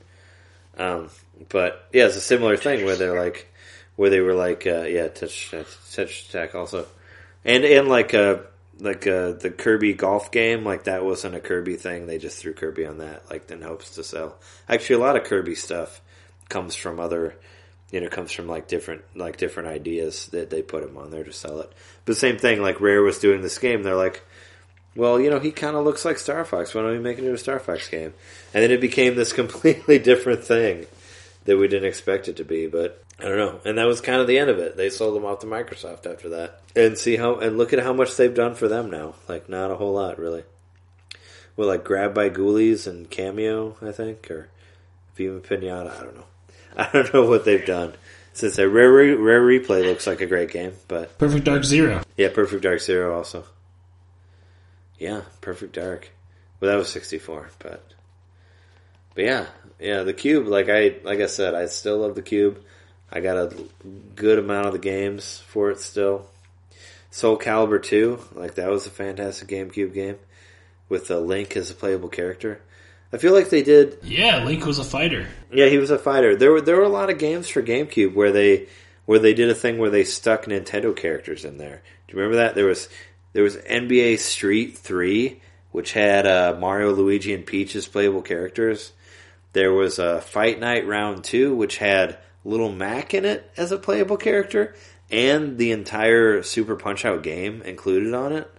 Um, but yeah, it's a similar thing where they're like, where they were like, uh, yeah, touch, Tetris Attack also, and and like uh like uh the Kirby golf game, like that wasn't a Kirby thing. They just threw Kirby on that, like in hopes to sell. Actually, a lot of Kirby stuff comes from other, you know, comes from like different like different ideas that they put him on there to sell it. But same thing, like Rare was doing this game, they're like, well, you know, he kind of looks like Star Fox. Why don't we make it into a Star Fox game? And then it became this completely different thing that we didn't expect it to be. But I don't know. And that was kind of the end of it. They sold them off to Microsoft after that. And see how and look at how much they've done for them now. Like not a whole lot really. Well, like Grabbed by Ghoulies and Kameo, I think, or Viva Pinata. I don't know. I don't know what they've done since that Rare Re- Rare Replay looks like a great game, but Perfect Dark Zero. yeah, Perfect Dark Zero also. Yeah, Perfect Dark. Well, that was sixty four, but but yeah, yeah, the cube. Like I like I said, I still love the cube. I got a good amount of the games for it still. Soul Calibur two, like that was a fantastic GameCube game with uh, Link as a playable character. I feel like they did Yeah, Link was a fighter. yeah, he was a fighter. There were there were a lot of games for GameCube where they where they did a thing where they stuck Nintendo characters in there. Do you remember that? There was there was NBA Street Three, which had uh, Mario, Luigi, and Peach as playable characters. There was a Fight Night Round Two, which had Little Mac in it as a playable character, and the entire Super Punch Out game included on it.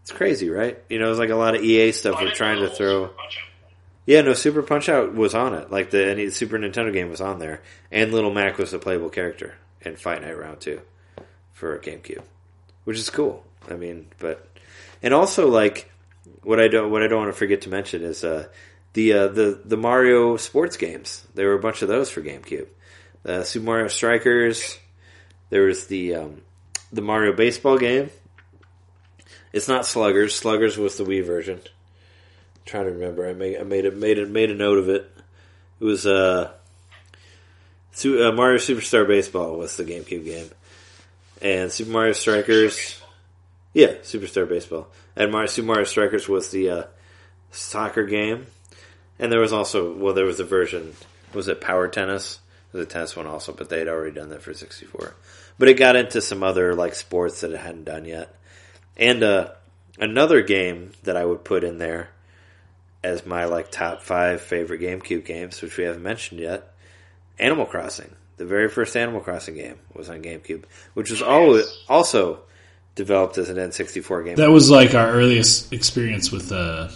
It's crazy, right? You know, it's like a lot of EA stuff we're trying to throw. Yeah, no, Super Punch Out was on it. Like the any Super Nintendo game was on there, and Little Mac was a playable character in Fight Night Round Two for GameCube, which is cool. I mean, but and also like what I don't what I don't want to forget to mention is uh, the uh, the the Mario sports games. There were a bunch of those for GameCube. Uh, Super Mario Strikers. There was the um, the Mario baseball game. It's not Sluggers. Sluggers was the Wii version I'm trying to remember. I made I made it made it made a note of it. It was uh, Su- uh, Mario Superstar Baseball was the GameCube game, and Super Mario Strikers. Yeah, Superstar Baseball, and Mario Super Mario Strikers was the uh, soccer game, and there was also well, there was a version. Was it Power Tennis? A tennis one also, but they had already done that for sixty four. But it got into some other like sports that it hadn't done yet, and uh, another game that I would put in there as my like top five favorite GameCube games, which we haven't mentioned yet. Animal Crossing, the very first Animal Crossing game was on GameCube, which was always also developed as an N64 game. That was like our earliest experience with uh,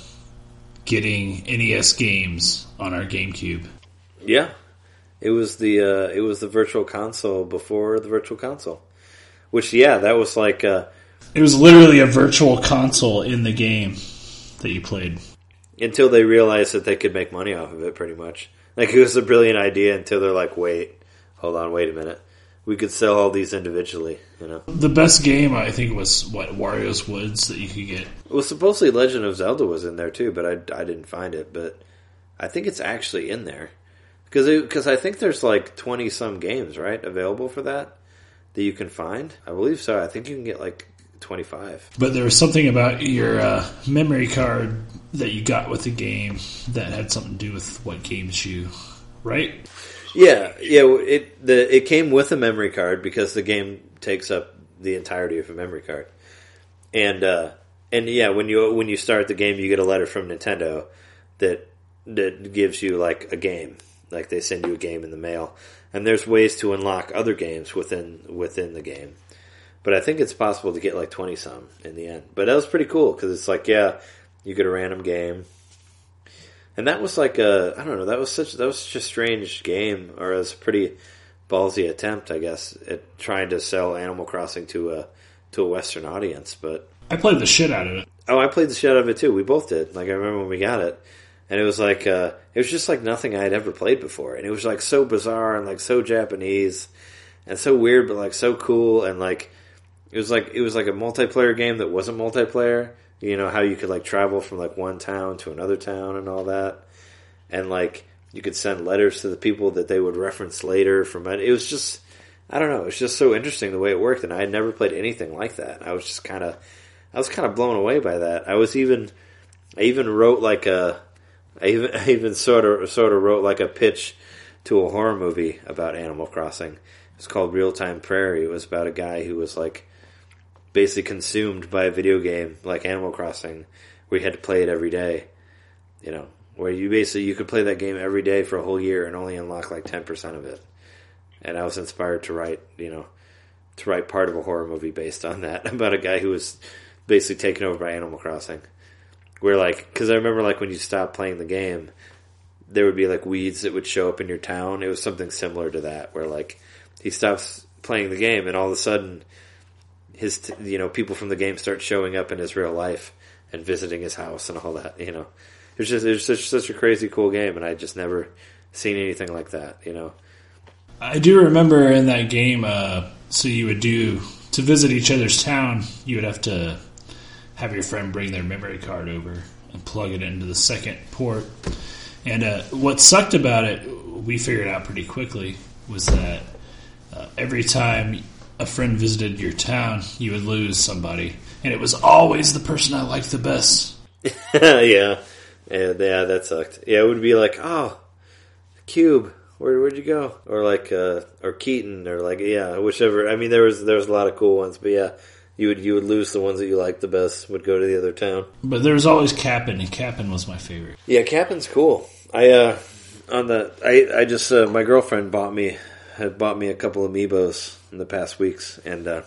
getting NES games on our GameCube. yeah, it was the uh, it was the Virtual Console before the Virtual Console, which yeah, that was like uh, It was literally a virtual console in the game that you played. until they realized that they could make money off of it. Pretty much, like it was a brilliant idea until they're like, wait, hold on, wait a minute. We could sell all these individually, you know. The best game, I think, was what Wario's Woods that you could get. Well, supposedly Legend of Zelda was in there too, but I, I didn't find it. But I think it's actually in there because because I think there's like twenty some games right available for that that you can find. I believe so. I think you can get like twenty five. But there was something about your uh, memory card that you got with the game that had something to do with what games you. Right? Yeah, yeah. It the it came with a memory card because the game takes up the entirety of a memory card, and uh, and yeah, when you when you start the game, you get a letter from Nintendo that that gives you like a game, like they send you a game in the mail, and there's ways to unlock other games within within the game. But I think it's possible to get like twenty some in the end. But that was pretty cool because it's like yeah, you get a random game, and that was like a I don't know that was such that was such a strange game or it was a pretty ballsy attempt I guess at trying to sell Animal Crossing to a to a Western audience. But I played the shit out of it. oh, I played the shit out of it too. We both did. Like I remember when we got it, and it was like uh, it was just like nothing I had ever played before, and it was like so bizarre and like so Japanese and so weird, but like so cool and like it was like it was like a multiplayer game that wasn't multiplayer. You know how you could like travel from like one town to another town and all that, and like you could send letters to the people that they would reference later. From it, was just I don't know. It was just so interesting the way it worked, and I had never played anything like that. I was just kind of I was kind of blown away by that. I was even I even wrote like a I even I even sort of sort of wrote like a pitch to a horror movie about Animal Crossing. It's called Real Time Prairie. It was about a guy who was like basically consumed by a video game like Animal Crossing, where you had to play it every day. You know, where you basically you could play that game every day for a whole year and only unlock like ten percent of it. And I was inspired to write, you know, to write part of a horror movie based on that about a guy who was basically taken over by Animal Crossing. Where like, because I remember like when you stopped playing the game, there would be like weeds that would show up in your town. It was something similar to that, where like he stops playing the game and all of a sudden his you know people from the game start showing up in his real life and visiting his house and all that. You know, it was just it was such such a crazy cool game, and I just never seen anything like that. You know, I do remember in that game, uh, so you would do to visit each other's town, you would have to have your friend bring their memory card over and plug it into the second port. And uh, what sucked about it, we figured out pretty quickly, was that uh, every time a friend visited your town, you would lose somebody, and it was always the person I liked the best. yeah, yeah, yeah, that sucked. Yeah, it would be like, oh, Cube, where where'd you go? Or like, uh, or Keaton, or like, yeah, whichever. I mean, there was there was a lot of cool ones, but yeah, you would you would lose the ones that you liked the best. Would go to the other town. But there was always Cap'n, and Cap'n was my favorite. Yeah, Captain's cool. I uh on the I I just uh, my girlfriend bought me had bought me a couple amiibos in the past weeks, and uh,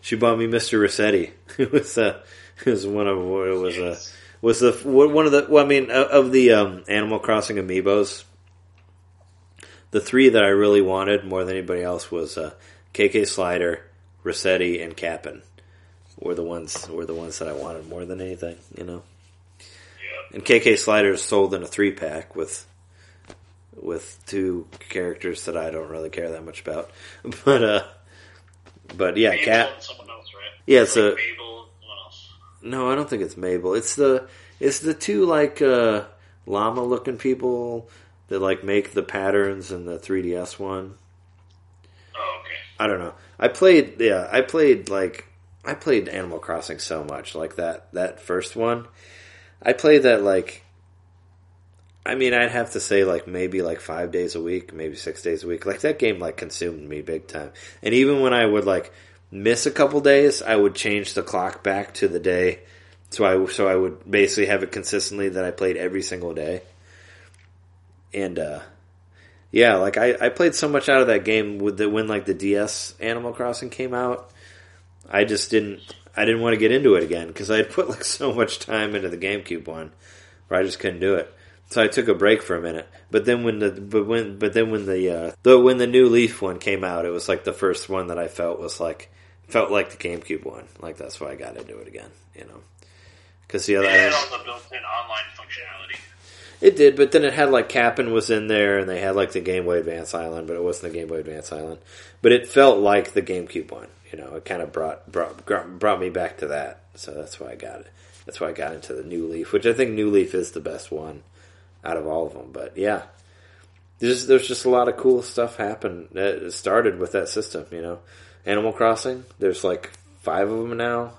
she bought me Mister Resetti. it was uh, it was one of what it was uh, was the one of the well, I mean of the um, Animal Crossing amiibos. The three that I really wanted more than anybody else was uh, KK Slider, Resetti, and Cap'n. Were the ones were the ones that I wanted more than anything, you know. Yeah. And KK Slider is sold in a three pack with with two characters that I don't really care that much about, but uh, but yeah, Mabel Cat. and someone else, right? Yeah, Like so Mabel, someone else. no, I don't think it's Mabel. It's the it's the two like uh, llama looking people that like make the patterns in the 3DS one. Oh, okay. I don't know. I played yeah, I played like I played Animal Crossing so much like that that first one. I played that like I mean, I'd have to say like maybe like 5 days a week, maybe 6 days a week. Like that game like consumed me big time. And even when I would like miss a couple days, I would change the clock back to the day so I so I would basically have it consistently that I played every single day. And uh yeah, like I, I played so much out of that game with the when like the DS Animal Crossing came out. I just didn't I didn't want to get into it again because I had put like so much time into the GameCube one, where I just couldn't do it. So I took a break for a minute. But then when the but when but then when the uh, the when the new Leaf one came out, it was like the first one that I felt was like felt like the GameCube one. Like that's why I got into it again. You know, because the other They had all the built-in online functionality. it did, but then it had like Cap'n was in there, and they had like the Game Boy Advance Island, but it wasn't the Game Boy Advance Island. But it felt like the GameCube one. You know, it kind of brought brought brought me back to that. So that's why I got it. That's why I got into the New Leaf, which I think New Leaf is the best one out of all of them. But yeah, there's there's just a lot of cool stuff happened. It started with that system. You know, Animal Crossing. There's like five of them now.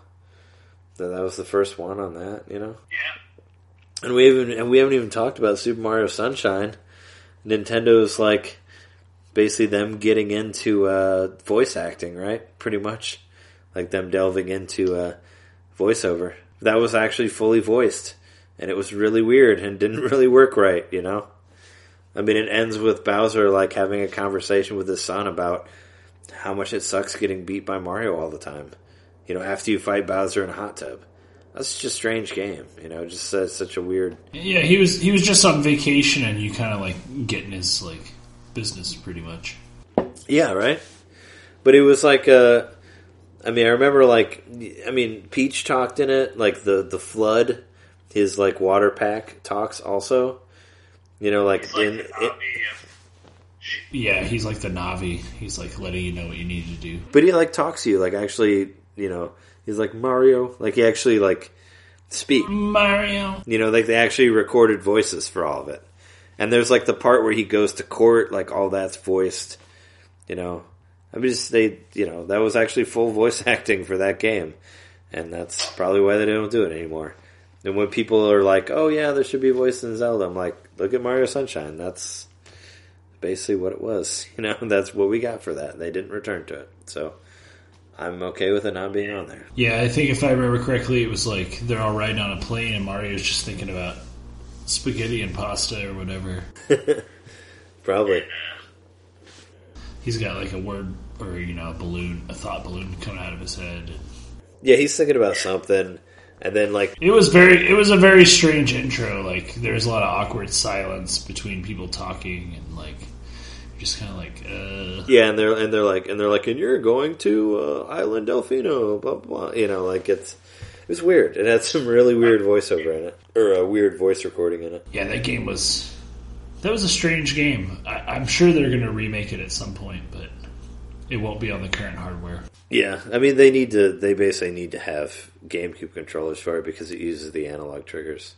That that was the first one on that. You know. Yeah. And we haven't and we haven't even talked about Super Mario Sunshine. Nintendo's like basically them getting into uh, voice acting, right? Pretty much, like them delving into uh, voiceover. That was actually fully voiced, and it was really weird and didn't really work right. You know, I mean, it ends with Bowser like having a conversation with his son about how much it sucks getting beat by Mario all the time. You know, after you fight Bowser in a hot tub. That's just a strange game, you know. Just uh, such a weird. Yeah, he was he was just on vacation, and you kind of like getting his like business pretty much. Yeah, right. But it was like uh I mean, I remember like I mean, Peach talked in it, like the the flood, his like water pack talks also. You know, like like in the it, Yeah, he's like the Navi. He's like letting you know what you need to do. but he like talks to you, like actually, you know, he's like Mario, like he actually like speak. Mario. You know, like they actually recorded voices for all of it. And there's like the part where he goes to court, like all that's voiced. You know, I mean, just they, you know, that was actually full voice acting for that game, and that's probably why they don't do it anymore. And when people are like, "Oh yeah, there should be a voice in Zelda," I'm like, "Look at Mario Sunshine. That's basically what it was. You know, that's what we got for that. They didn't return to it, so I'm okay with it not being on there." Yeah, I think if I remember correctly, it was like they're all riding on a plane, and Mario's just thinking about spaghetti and pasta or whatever. Probably. He's got like a word or you know a balloon, a thought balloon coming out of his head. Yeah, he's thinking about something, and then like It was very, it was a very strange intro. Like there's a lot of awkward silence between people talking, and like just kind of like, uh, Yeah, and they're and they're like and they're like, and you're going to uh, Island Delfino, blah, blah blah. You know, like it's it was weird. It had some really weird voiceover in it, or a weird voice recording in it. yeah, that game was that was a strange game. I, I'm sure they're going to remake it at some point, but it won't be on the current hardware. Yeah, I mean they need to. They basically need to have GameCube controllers for it because it uses the analog triggers,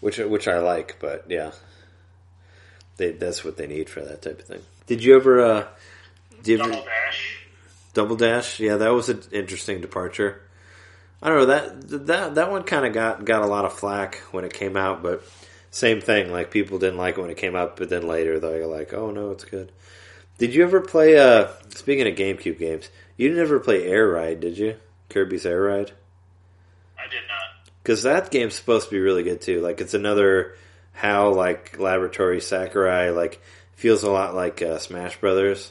which which I like. But yeah, they that's what they need for that type of thing. Did you ever? uh did you ever, Double Dash. Double Dash, yeah, that was an interesting departure. I don't know that that that one kind of got got a lot of flack when it came out, but same thing. Like people didn't like it when it came out, but then later they're like, "Oh no, it's good." Did you ever play? uh Speaking of GameCube games, you didn't ever play Air Ride, did you? Kirby's Air Ride, I did not. because that game's supposed to be really good too. Like it's another how like Laboratory Sakurai like feels a lot like uh, Smash Brothers.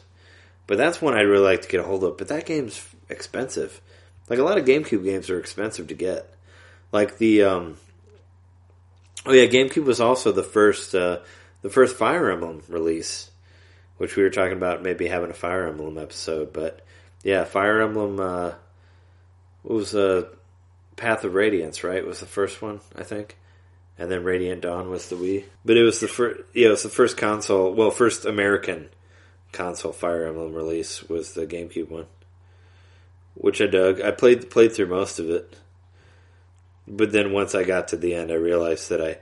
But that's one I'd really like to get a hold of. But that game's expensive. Like a lot of GameCube games are expensive to get. Like the um, oh yeah, GameCube was also the first uh, the first Fire Emblem release, which we were talking about maybe having a Fire Emblem episode. But yeah, Fire Emblem uh, was uh, Path of Radiance, right? Was the first one, I think, and then Radiant Dawn was the Wii. But it was the first, yeah, it was the first console, well, first American console Fire Emblem release was the GameCube one, which I dug. I played played through most of it, but then once I got to the end, I realized that I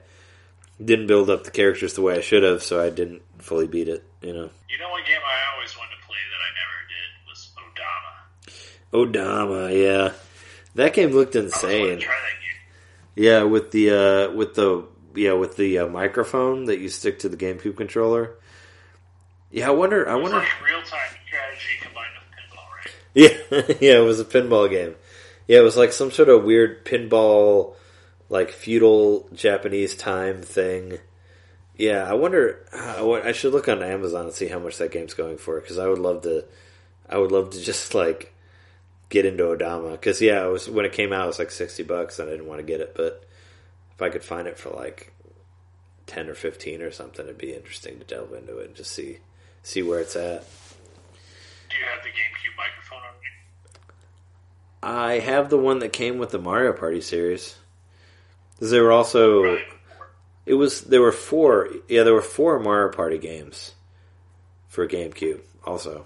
didn't build up the characters the way I should have, so I didn't fully beat it. You know, You know what game I always wanted to play that I never did was Odama. Odama, yeah, that game looked insane. to try that game. Yeah, with the uh, with the yeah with the uh, microphone that you stick to the GameCube controller. Yeah, I wonder. I wonder. like real time strategy combined with pinball, right? Yeah, yeah, it was a pinball game. Yeah, it was like some sort of weird pinball, like feudal Japanese time thing. Yeah, I wonder. Uh, I I should look on Amazon and see how much that game's going for because I would love to. I would love to just like get into Odama because yeah, it was when it came out it was like sixty bucks and I didn't want to get it, but if I could find it for like ten or fifteen or something, it'd be interesting to delve into it and just see see where it's at. Do you have the GameCube microphone on you? I have the one that came with the Mario Party series. There were also Right. It was there were four yeah there were four Mario Party games for GameCube also,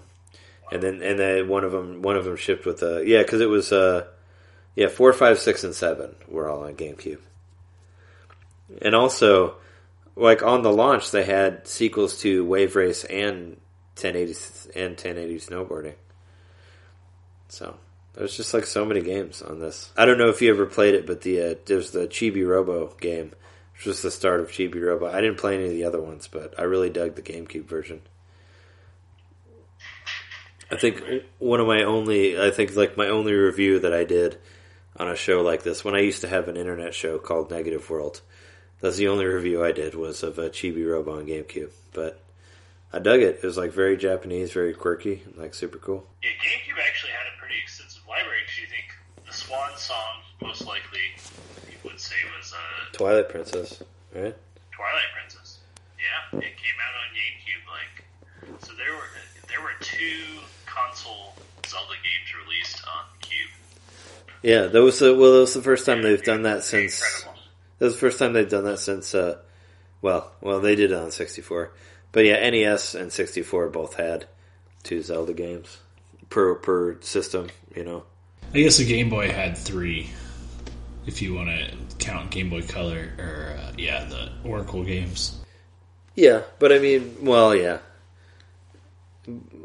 and then and then one of them one of them shipped with a yeah because it was uh yeah four five six and seven were all on GameCube, and also like on the launch they had sequels to Wave Race and 1080 and 1080 snowboarding. So there's just like so many games on this. I don't know if you ever played it, but the uh, there's the Chibi Robo game, was the start of Chibi Robo. I didn't play any of the other ones, but I really dug the GameCube version. I think one of my only, I think like my only review that I did on a show like this when I used to have an internet show called Negative World. That's the only review I did was of a Chibi Robo on GameCube, but I dug it. It was like very Japanese, very quirky, like super cool. Yeah, GameCube actually had a pretty extensive library. Because you think the Swan song, most likely, say was uh, Twilight Princess, right? Twilight Princess. Yeah, it came out on GameCube. Like, so there were there were two console Zelda games released on Cube. Yeah, that was the, well. That was the first time they've done that since. Incredible. That was the first time they've done that since. Uh, well, well, they did it on sixty four, but yeah, NES and sixty four both had two Zelda games per per system. You know. I guess the Game Boy had three, if you want to count Game Boy Color or uh, yeah, the Oracle games. Yeah, but I mean, well, yeah,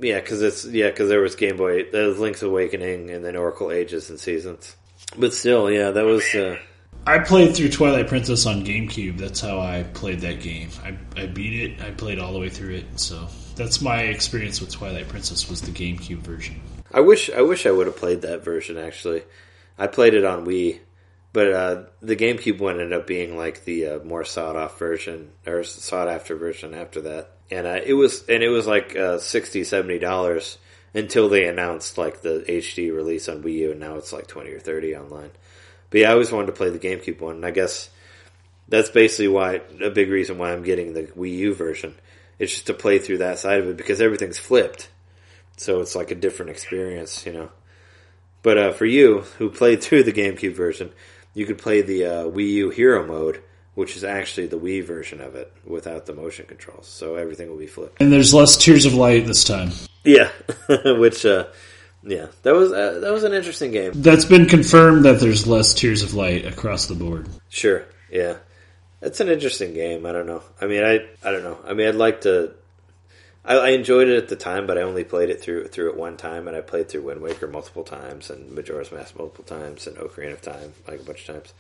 yeah, because it's yeah, because there was Game Boy, there was Link's Awakening, and then Oracle Ages and Seasons. But still, yeah, that was. Uh, I played through Twilight Princess on GameCube. That's how I played that game. I, I beat it. I played all the way through it. So that's my experience with Twilight Princess was the GameCube version. I wish I wish I would have played that version. Actually, I played it on Wii, but uh, the GameCube one ended up being like the uh, more sought off version or sought after version after that. And uh, it was and it was like uh, 60 70 dollars until they announced like the HD release on Wii U, and now it's like twenty or thirty online. But yeah, I always wanted to play the GameCube one, and I guess that's basically why a big reason why I'm getting the Wii U version. It's just to play through that side of it because everything's flipped, so it's like a different experience, you know. But uh, for you who played through the GameCube version, you could play the uh, Wii U Hero mode, which is actually the Wii version of it without the motion controls. So everything will be flipped. And there's less Tears of Light this time. Yeah, which uh, yeah, that was uh, that was an interesting game. That's been confirmed that there's less Tears of Light across the board. Sure, yeah, it's an interesting game. I don't know. I mean, I I don't know. I mean, I'd like to. I, I enjoyed it at the time, but I only played it through through it one time, and I played through Wind Waker multiple times, and Majora's Mask multiple times, and Ocarina of Time like a bunch of times.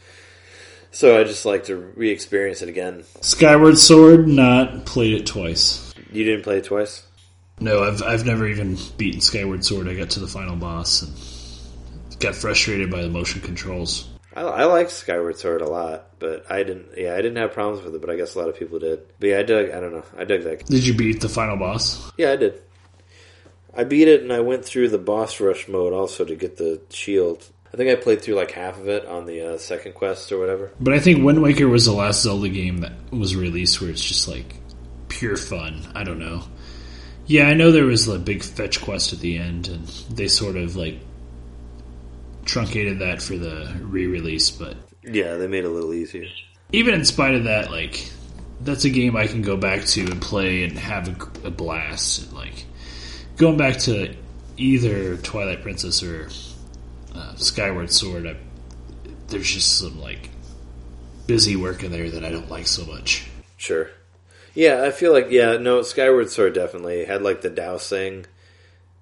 So I just like to re-experience it again. Skyward Sword, not played it twice. You didn't play it twice. No, I've I've never even beaten Skyward Sword. I got to the final boss and got frustrated by the motion controls. I, I liked Skyward Sword a lot, but I didn't. Yeah, I didn't have problems with it, but I guess a lot of people did. But yeah, I dug. I don't know. I dug that. Did you beat the final boss? Yeah, I did. I beat it, and I went through the boss rush mode also to get the shield. I think I played through like half of it on the uh, second quest or whatever. But I think Wind Waker was the last Zelda game that was released where it's just like pure fun. I don't know. Yeah, I know there was a big fetch quest at the end, and they sort of like truncated that for the re-release. But Yeah, they made it a little easier. even in spite of that, like that's a game I can go back to and play and have a, a blast. And, like going back to either Twilight Princess or uh, Skyward Sword, I, there's just some like busy work in there that I don't like so much. Sure. Yeah, I feel like yeah, no, Skyward Sword definitely had like the dowsing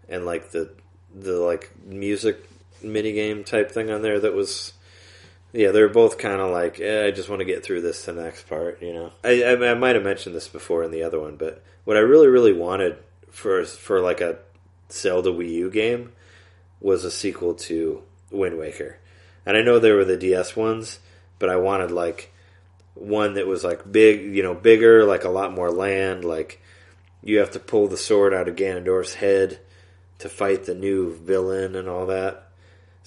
and like the the like music mini game type thing on there that was yeah, they're both kind of like eh, I just want to get through this to the next part, you know. I, I I might have mentioned this before in the other one, but what I really really wanted for for like a Zelda Wii U game was a sequel to Wind Waker. And I know there were the DS ones, but I wanted like one that was like big, you know, bigger, like a lot more land. Like you have to pull the sword out of Ganondorf's head to fight the new villain and all that.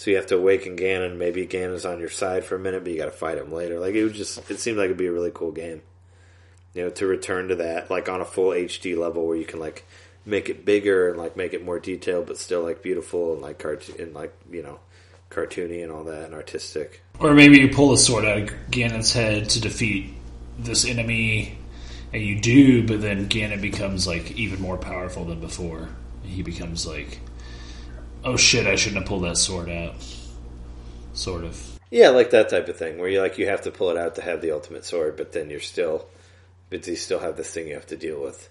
So you have to awaken Ganon. Maybe Ganon's on your side for a minute, but you got to fight him later. Like it was just, it seemed like it'd be a really cool game. You know, to return to that, like on a full HD level where you can like make it bigger and like make it more detailed, but still like beautiful and like cartoon and like you know, cartoony and all that and artistic. Or maybe you pull a sword out of Ganon's head to defeat this enemy, and you do, but then Ganon becomes like even more powerful than before. He becomes like, oh shit, I shouldn't have pulled that sword out. Sort of. Yeah, like that type of thing where you like you have to pull it out to have the ultimate sword, but then you're still, but you still have this thing you have to deal with,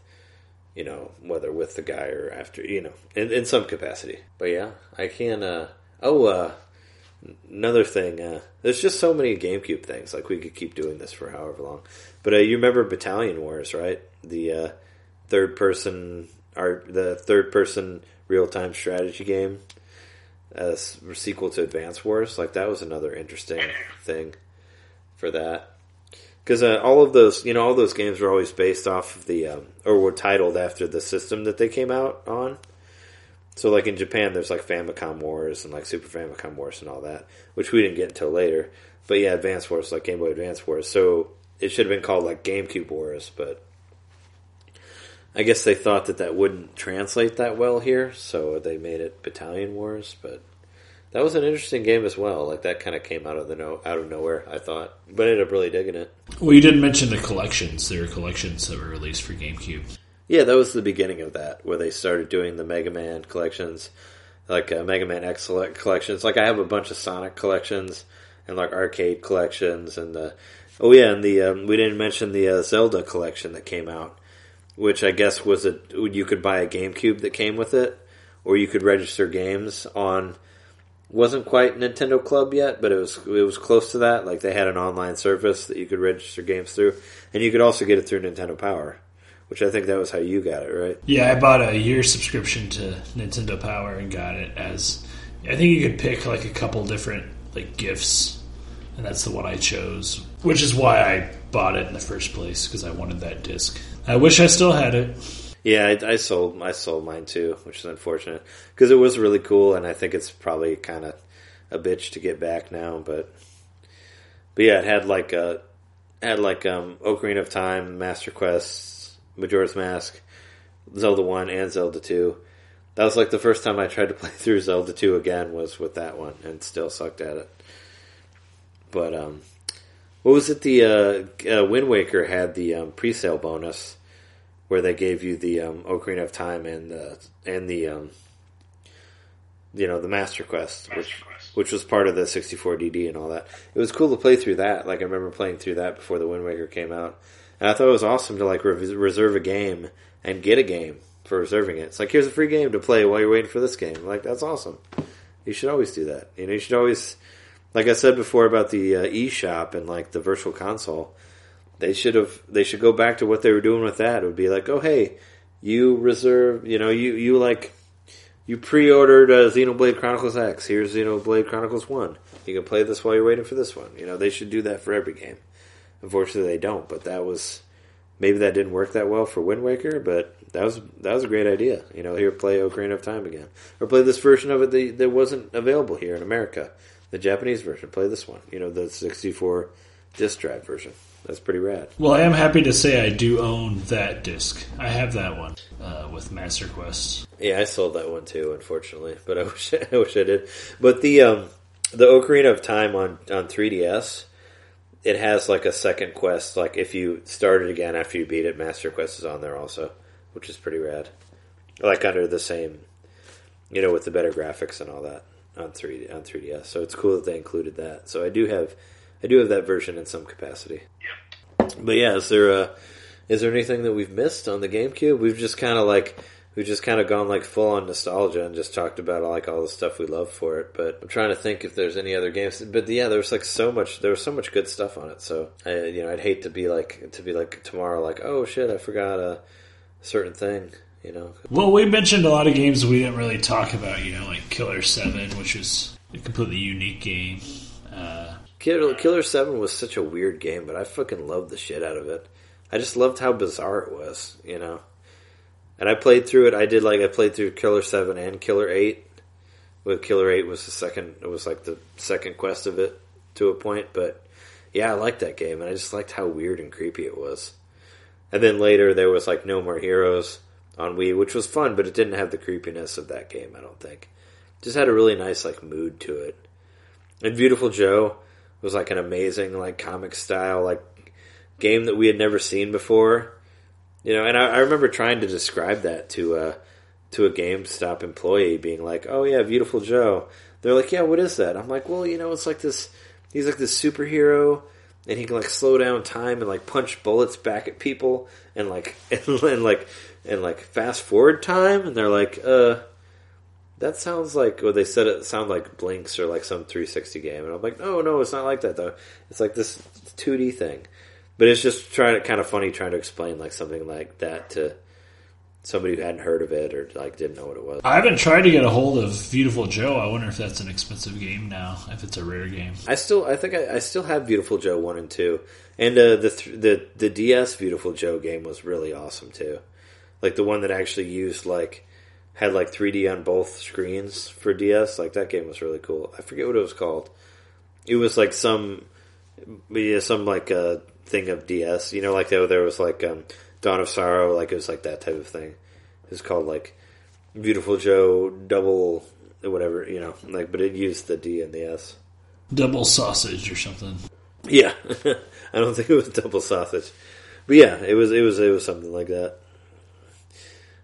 you know, whether with the guy or after, you know, in, in some capacity. But yeah, I can. uh Oh, uh another thing. uh There's just so many GameCube things. Like we could keep doing this for however long. But uh, you remember Battalion Wars, right? The uh third person, or the third person real time strategy game as a sequel to Advance Wars. Like that was another interesting thing for that. Because uh, all of those, you know, all those games were always based off of the, um, or were titled after the system that they came out on. So, like in Japan, there's like Famicom Wars and like Super Famicom Wars and all that, which we didn't get until later. But yeah, Advance Wars, like Game Boy Advance Wars. So it should have been called like GameCube Wars, but I guess they thought that that wouldn't translate that well here, so they made it Battalion Wars. But that was an interesting game as well. Like that kind of came out of the no out of nowhere, I thought, but I ended up really digging it. Well, you didn't mention the collections. There were collections that were released for GameCube. Yeah, that was the beginning of that, where they started doing the Mega Man collections, like uh, Mega Man X collections. Like I have a bunch of Sonic collections and like arcade collections, and the oh yeah, and the um, we didn't mention the uh, Zelda collection that came out, which I guess was a you could buy a GameCube that came with it, or you could register games on. Wasn't quite Nintendo Club yet, but it was it was close to that. Like they had an online service that you could register games through, and you could also get it through Nintendo Power which I think that was how you got it, right? Yeah, I bought a year subscription to Nintendo Power and got it as. I think you could pick like a couple different like gifts, and that's the one I chose, which is why I bought it in the first place because I wanted that disc. I wish I still had it. Yeah, I, I sold I sold mine too, which is unfortunate because it was really cool, and I think it's probably kind of a bitch to get back now. But but yeah, it had like a had like um Ocarina of Time, Master Quest, Majora's Mask, Zelda One, and Zelda Two. That was like the first time I tried to play through Zelda Two again was with that one, and still sucked at it. But um, what was it? The uh, uh, Wind Waker had the um, pre-sale bonus where they gave you the um, Ocarina of Time and the and the um, you know the Master Quest, Master which Quest. which was part of the 64 DD and all that. It was cool to play through that. Like I remember playing through that before the Wind Waker came out, and I thought it was awesome to like re- reserve a game and get a game for reserving it. It's like here's a free game to play while you're waiting for this game. Like that's awesome. You should always do that. You know, you should always, like I said before about the uh, eShop and like the Virtual Console. They should have. They should go back to what they were doing with that. It would be like, oh hey, you reserve. You know, you you like you pre-ordered uh, Xenoblade Chronicles X. Here's Xenoblade Chronicles One. You can play this while you're waiting for this one. You know, they should do that for every game. Unfortunately, they don't. But that was maybe that didn't work that well for Wind Waker, but that was that was a great idea. You know, here play Ocarina of Time again, or play this version of it that, that wasn't available here in America, the Japanese version. Play this one. You know, the 64 disc drive version. That's pretty rad. Well, I am happy to say I do own that disc. I have that one uh, with Master Quest. Yeah, I sold that one too, unfortunately, but I wish I wish I did. But the um, the Ocarina of Time on on 3DS, it has like a second quest. Like if you start it again after you beat it, Master Quest is on there also, which is pretty rad. Like under the same, you know, with the better graphics and all that on three on 3DS. So it's cool that they included that. So I do have I do have that version in some capacity. Yep. But yeah, is there uh is there anything that we've missed on the GameCube? We've just kind of like we've just kind of gone like full on nostalgia and just talked about like all the stuff we love for it. But I'm trying to think if there's any other games. But yeah, there was like so much there was so much good stuff on it. So I, you know, I'd hate to be like to be like tomorrow like oh shit I forgot a certain thing. You know, Well, we mentioned a lot of games we didn't really talk about. You know, like Killer Seven, which is a completely unique game. Uh, Killer, Killer Seven was such a weird game, but I fucking loved the shit out of it. I just loved how bizarre it was, you know. And I played through it. I did like I played through Killer Seven and Killer Eight. With Killer Eight was the second. It was like the second quest of it to a point, but yeah, I liked that game, and I just liked how weird and creepy it was. And then later there was like No More Heroes on Wii, which was fun, but it didn't have the creepiness of that game. I don't think. Just had a really nice like mood to it. And Viewtiful Joe was like an amazing like comic style like game that we had never seen before. You know, and I, I remember trying to describe that to uh, to a GameStop employee, being like, "Oh yeah, Viewtiful Joe." They're like, "Yeah, what is that?" I'm like, "Well, you know, it's like this. He's like this superhero, and he can like slow down time and like punch bullets back at people, and like and, and like and like fast forward time." And they're like, "Uh." That sounds like well, they said it sounded like Blinx or like some 360 game, and I'm like, no, no, it's not like that though. It's like this 2D thing, but it's just trying to kind of funny trying to explain like something like that to somebody who hadn't heard of it or like didn't know what it was. I haven't tried to get a hold of Viewtiful Joe. I wonder if that's an expensive game now. If it's a rare game. I still, I think I, I still have Viewtiful Joe one and two, and uh, the th- the the DS Viewtiful Joe game was really awesome too, like the one that actually used like had like 3D on both screens for DS. Like that game was really cool. I forget what it was called. It was like some, yeah, some like uh, thing of DS. You know, like there, there was like um, Dawn of Sorrow. Like it was like that type of thing. It was called like Viewtiful Joe Double, whatever. You know, like but it used the D and the S. Double sausage or something. Yeah, I don't think it was double sausage, but yeah, it was it was it was something like that.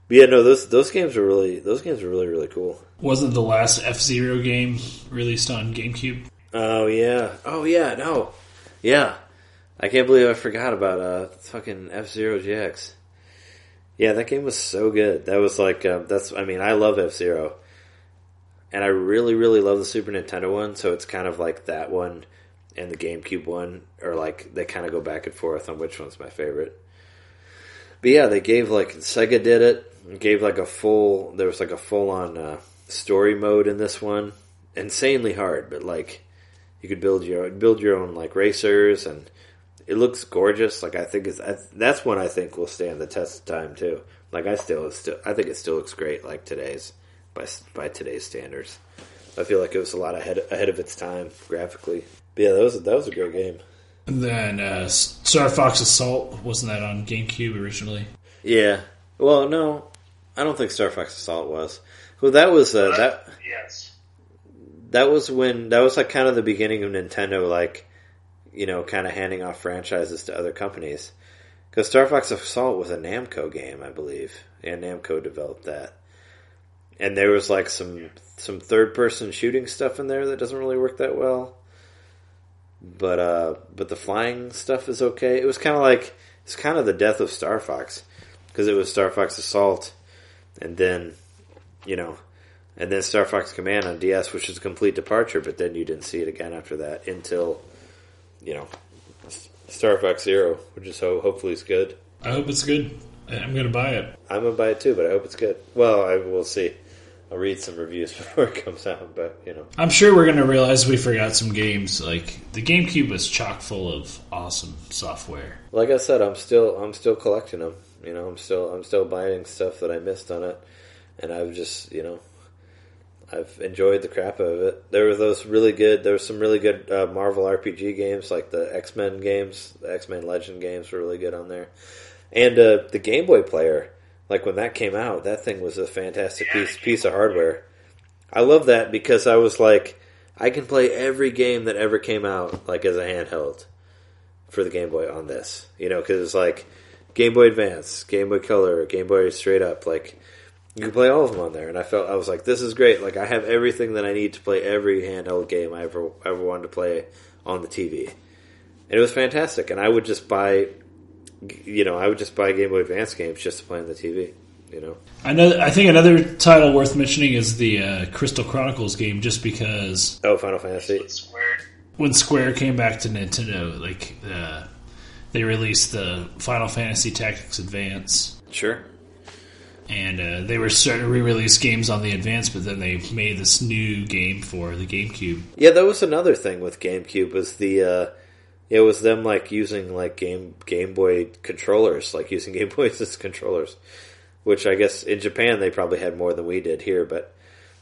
But yeah, no, those those games were really those games were really really cool. Wasn't the last F Zero game released on GameCube? Oh yeah, oh yeah, no, yeah. I can't believe I forgot about uh fucking F Zero GX. Yeah, that game was so good. That was like um, that's. I mean, I love F Zero, and I really really love the Super Nintendo one. So it's kind of like that one and the GameCube one, or like they kind of go back and forth on which one's my favorite. But yeah, they gave like Sega did it. Gave like a full. There was like a full on uh, story mode in this one. Insanely hard, but like you could build your build your own like racers, and it looks gorgeous. Like I think it's that's one I think will stand the test of time too. Like I still still I think it still looks great like today's by by today's standards. I feel like it was a lot ahead ahead of its time graphically. But yeah, that was that was a great game. And then uh, Star Fox Assault wasn't that on GameCube originally? Yeah. Well, no, I don't think Star Fox Assault was. Well, that was uh, that Yes. that was when that was like kind of the beginning of Nintendo, like you know, kind of handing off franchises to other companies. Because Star Fox Assault was a Namco game, I believe, and Namco developed that. And there was like some some third person shooting stuff in there that doesn't really work that well. But uh, but the flying stuff is okay. It was kind of like it's kind of the death of Star Fox because it was Star Fox Assault, and then you know, and then Star Fox Command on DS, which is a complete departure. But then you didn't see it again after that until you know Star Fox Zero, which is so hopefully is good. I hope it's good. I'm going to buy it. I'm gonna buy it too, but I hope it's good. Well, I will see. I'll read some reviews before it comes out, but you know. I'm sure we're gonna realize we forgot some games. Like the GameCube was chock full of awesome software. Like I said, I'm still I'm still collecting them. You know, I'm still I'm still buying stuff that I missed on it, and I've just you know, I've enjoyed the crap out of it. There were those really good. There were some really good uh, Marvel RPG games, like the X Men games. The X Men Legend games were really good on there, and uh, the Game Boy player. Like when that came out, that thing was a fantastic piece piece of hardware. I love that because I was like, I can play every game that ever came out like as a handheld for the Game Boy on this. You know, because it's like Game Boy Advance, Game Boy Color, Game Boy Straight Up. Like you can play all of them on there, and I felt I was like, this is great. Like I have everything that I need to play every handheld game I ever ever wanted to play on the TV, and it was fantastic. And I would just buy, you know, I would just buy Game Boy Advance games just to play on the TV. You know, I know. I think another title worth mentioning is the uh, Crystal Chronicles game, just because oh, Final Fantasy. With Square. when Square came back to Nintendo, like uh, they released the Final Fantasy Tactics Advance, Sure. and uh, they were starting to re-release games on the Advance, but then they made this new game for the GameCube. Yeah, that was another thing with GameCube was the uh it was them like using like game Game Boy controllers, like using Game Boys as controllers. Which I guess in Japan they probably had more than we did here, but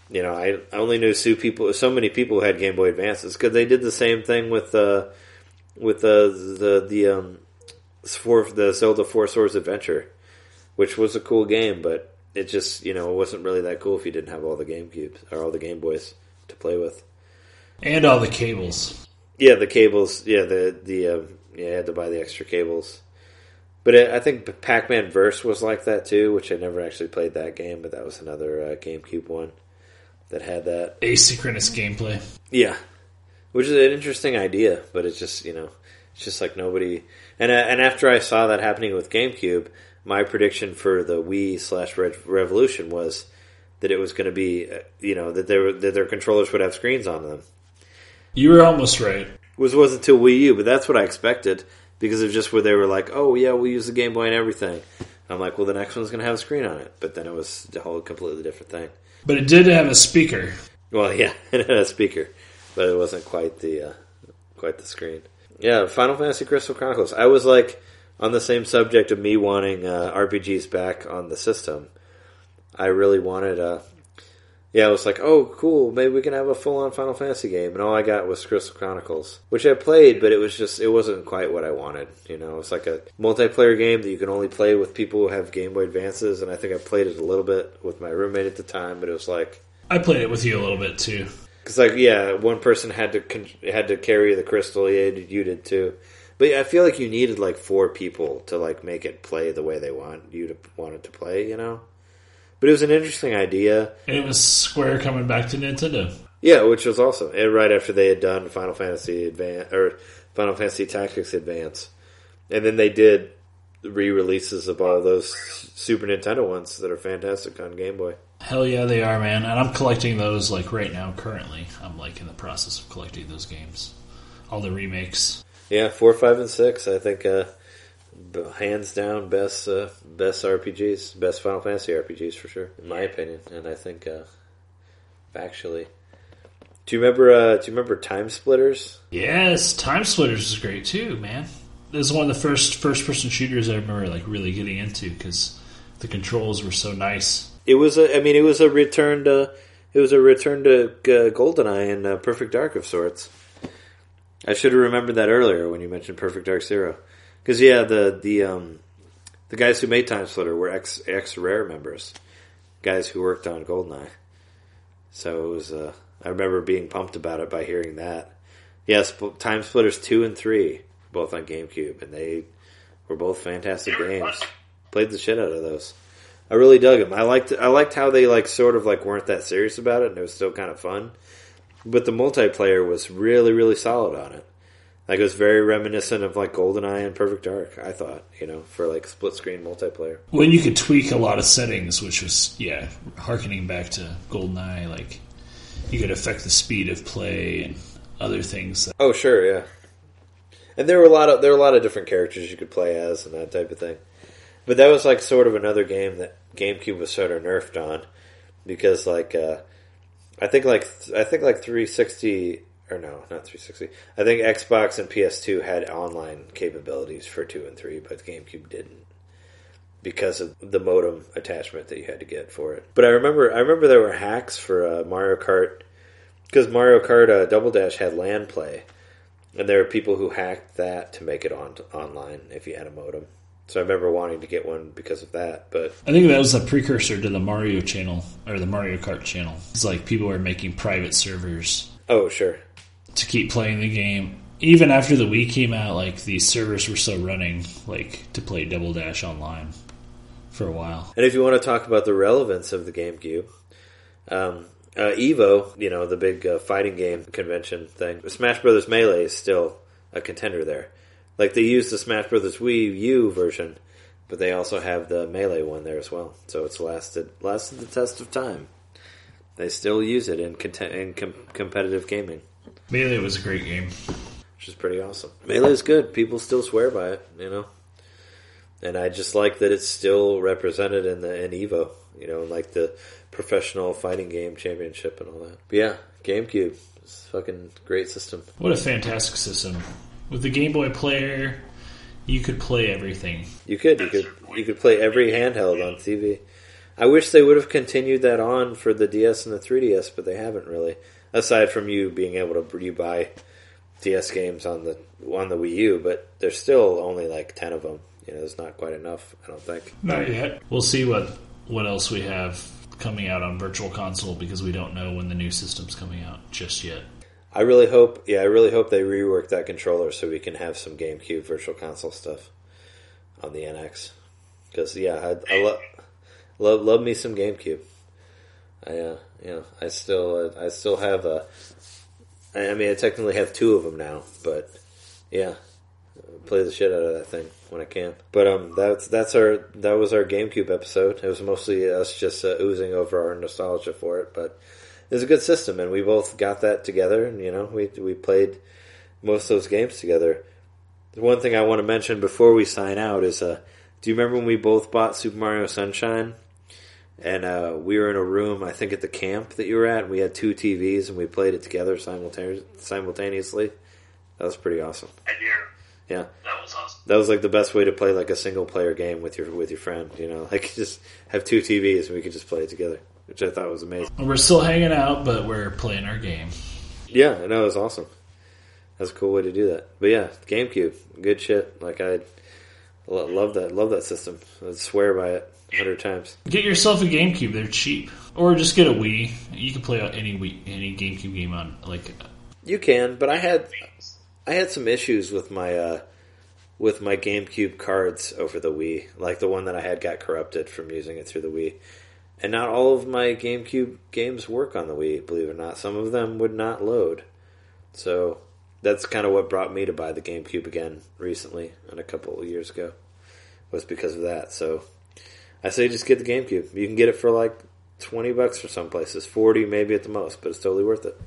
you know, I, I only knew so people so many people who had Game Boy Advances because they did the same thing with uh with uh, the the um for the Zelda Four Swords Adventure, which was a cool game, but it just you know it wasn't really that cool if you didn't have all the GameCubes or all the Game Boys to play with. And all the cables. Yeah, the cables. Yeah, the the um, yeah, I had to buy the extra cables. But it, I think Pac-Man Verse was like that too, which I never actually played that game, but that was another uh, GameCube one that had that. Asynchronous gameplay. Yeah, which is an interesting idea, but it's just you know, it's just like nobody. And uh, and after I saw that happening with GameCube, my prediction for the Wii slash Revolution was that it was going to be, uh, you know, that there that their controllers would have screens on them. You were almost right. was wasn't until Wii U, but that's what I expected because of just where they were like, "Oh yeah, we use the Game Boy and everything." I'm like, "Well, the next one's going to have a screen on it," but then it was a whole completely different thing. But it did have a speaker. Well, yeah, it had a speaker, but it wasn't quite the uh, quite the screen. Yeah, Final Fantasy Crystal Chronicles. I was like on the same subject of me wanting uh, RPGs back on the system. I really wanted uh yeah, I was like, oh, cool, maybe we can have a full on Final Fantasy game. And all I got was Crystal Chronicles, which I played, but it was just, it wasn't quite what I wanted. You know, it's like a multiplayer game that you can only play with people who have Game Boy Advances. And I think I played it a little bit with my roommate at the time, but it was like, I played it with you a little bit too. Because like, yeah, one person had to con- had to carry the crystal, yeah, you did too. But yeah, I feel like you needed like four people to like make it play the way they want you to want it to play, you know. But it was an interesting idea. And it was Square coming back to Nintendo. Yeah, which was awesome. And right after they had done Final Fantasy Advance or Final Fantasy Tactics Advance, and then they did re-releases of all those Super Nintendo ones that are fantastic on Game Boy. Hell yeah, they are, man. And I'm collecting those like right now. Currently, I'm like in the process of collecting those games, all the remakes. Yeah, four, five, and six. I think uh, hands down best uh, best RPGs, best Final Fantasy RPGs for sure, in my opinion. And I think uh, actually, do you remember? Uh, do you remember Time Splitters? Yes, Time Splitters is great too, man. This is one of the first first person shooters I remember like really getting into because the controls were so nice. It was a. I mean, it was a return to. It was a return to uh, GoldenEye and uh, Perfect Dark of sorts. I should have remembered that earlier when you mentioned Perfect Dark Zero, because yeah, the the um, the guys who made Time Splitter were ex ex Rare members, guys who worked on GoldenEye. So it was. Uh, I remember being pumped about it by hearing that. Yes, Time Splitters two and three, both on GameCube, and they were both fantastic games. Played the shit out of those. I really dug them. I liked I liked how they like sort of like weren't that serious about it, and it was still kind of fun. But the multiplayer was really really solid on it. Like it was very reminiscent of like GoldenEye and Perfect Dark. I thought you know for like split screen multiplayer. When you could tweak a lot of settings, which was yeah, harkening back to GoldenEye, like you could affect the speed of play and other things. That, Oh sure, yeah. And there were a lot of there were a lot of different characters you could play as and that type of thing. But that was like sort of another game that GameCube was sort of nerfed on. because like uh, I think like I think like 360 or no, not 360. I think Xbox and PS2 had online capabilities for two and three, but GameCube didn't because of the modem attachment that you had to get for it. But I remember I remember there were hacks for uh, Mario Kart because Mario Kart uh, Double Dash had LAN play, and there were people who hacked that to make it on online if you had a modem. So I remember wanting to get one because of that. But I think that was a precursor to the Mario channel or the Mario Kart channel. It's like people were making private servers oh sure, to keep playing the game. Even after the Wii came out, like these servers were still running, like to play Double Dash online for a while. and if you want to talk about the relevance of the GameCube, um, uh, Evo, you know the big uh, fighting game convention thing, Smash Brothers Melee is still a contender there. Like they use the Smash Brothers Wii U version, but they also have the Melee one there as well. So it's lasted lasted the test of time. They still use it in, content, in com- competitive gaming, Melee was a great game. which is pretty awesome. Melee is good. People still swear by it, you know. And I just like that it's still represented in the in Evo, you know, like the professional fighting game championship and all that. But yeah, GameCube, it's a fucking great system. What a fantastic system! With the Game Boy player, you could play everything. You could, you could, you could play every handheld on TV. I wish they would have continued that on for the DS and the 3DS, but they haven't really. Aside from you being able to you buy DS games on the on the Wii U, but there's still only like ten of them. You know, there's not quite enough. I don't think. Not yet. We'll see what what else we have coming out on Virtual Console because we don't know when the new system's coming out just yet. I really hope, yeah, I really hope they rework that controller so we can have some GameCube Virtual Console stuff on the NX. Because yeah, I, I love love love me some GameCube. I uh, you know I still uh, I still have a. I I mean, I technically have two of them now, but yeah, play the shit out of that thing when I can. But um, that's that's our that was our GameCube episode. It was mostly us just uh, oozing over our nostalgia for it, but it was a good system, and we both got that together. And you know, we we played most of those games together. The one thing I want to mention before we sign out is, uh, do you remember when we both bought Super Mario Sunshine? And uh, we were in a room, I think, at the camp that you were at. And we had two TVs, and we played it together simultane- simultaneously. That was pretty awesome. I do. Yeah, That was awesome. that was like the best way to play like a single player game with your with your friend. You know, like just have two TVs and we could just play it together, which I thought was amazing. We're still hanging out, but we're playing our game. Yeah, I know it was awesome. That's a cool way to do that. But yeah, GameCube, good shit. Like I love that, love that system. I swear by it a hundred times. Get yourself a GameCube; they're cheap, or just get a Wii. You can play any Wii, any GameCube game on like You can, but I had I had some issues with my uh, with my GameCube cards over the Wii. Like the one that I had got corrupted from using it through the Wii. And not all of my GameCube games work on the Wii, believe it or not. Some of them would not load. So that's kind of what brought me to buy the GameCube again recently and a couple of years ago. Was because of that. So I say just get the GameCube. You can get it for like twenty bucks for some places, forty maybe at the most, but it's totally worth it.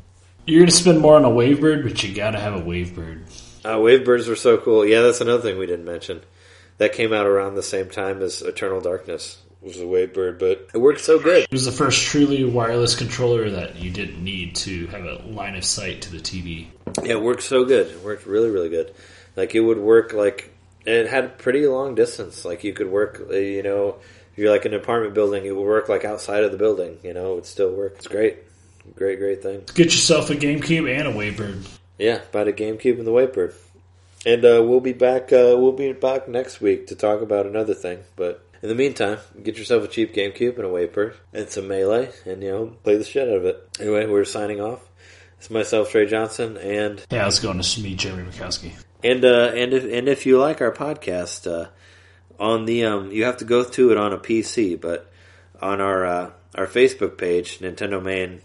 you're gonna spend more on a Wavebird, but you gotta have a Wavebird. Uh, Wavebirds were so cool. Yeah, that's another thing we didn't mention. That came out around the same time as Eternal Darkness was a Wavebird, but it worked so good. It was the first truly wireless controller that you didn't need to have a line of sight to the TV. Yeah, it worked so good. It worked really, really good. Like it would work like it had a pretty long distance. Like you could work, uh, you know, if you're like an apartment building, it would work like outside of the building. You know, it would still work. It's great, great, great thing. Get yourself a GameCube and a Wavebird. Yeah, buy the GameCube and the Wavebird. And uh, we'll be back. Uh, we'll be back next week to talk about another thing. But in the meantime, get yourself a cheap GameCube and a Wavebird and some Melee, and you know, play the shit out of it. Anyway, we're signing off. It's myself, Trey Johnson, and Yeah, how's it going? Is me, Jereme Mikowski. and uh, and if and if you like our podcast, uh, on the um, you have to go to it on a PC, but on our uh, our Facebook page, Nintendo Main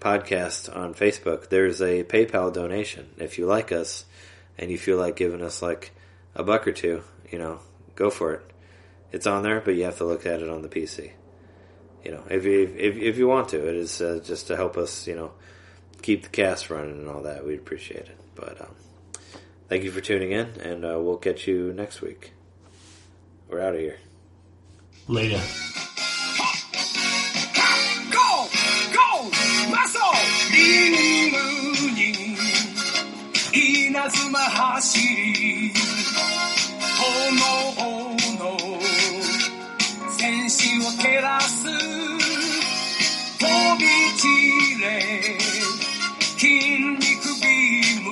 Podcast on Facebook, there's a PayPal donation. If you like us and you feel like giving us like a buck or two, you know, go for it. It's on there, but you have to look at it on the PC. You know, if you if, if you want to, it is uh, just to help us. You know, keep the cast running and all that. We'd appreciate it. But um, thank you for tuning in, and uh, we'll catch you next week. We're out of here. Later. Go, go, の戦士を照らす。飛び散れ。筋肉ビーム。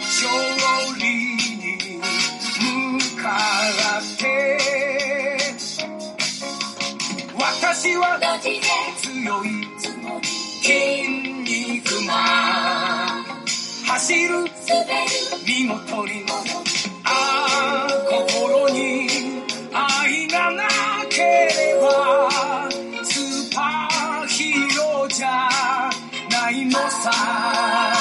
勝利に向かって。私は強い。筋肉マン。走る。滑る。見事にも。の愛がなければスーパーヒーローじゃないのさ。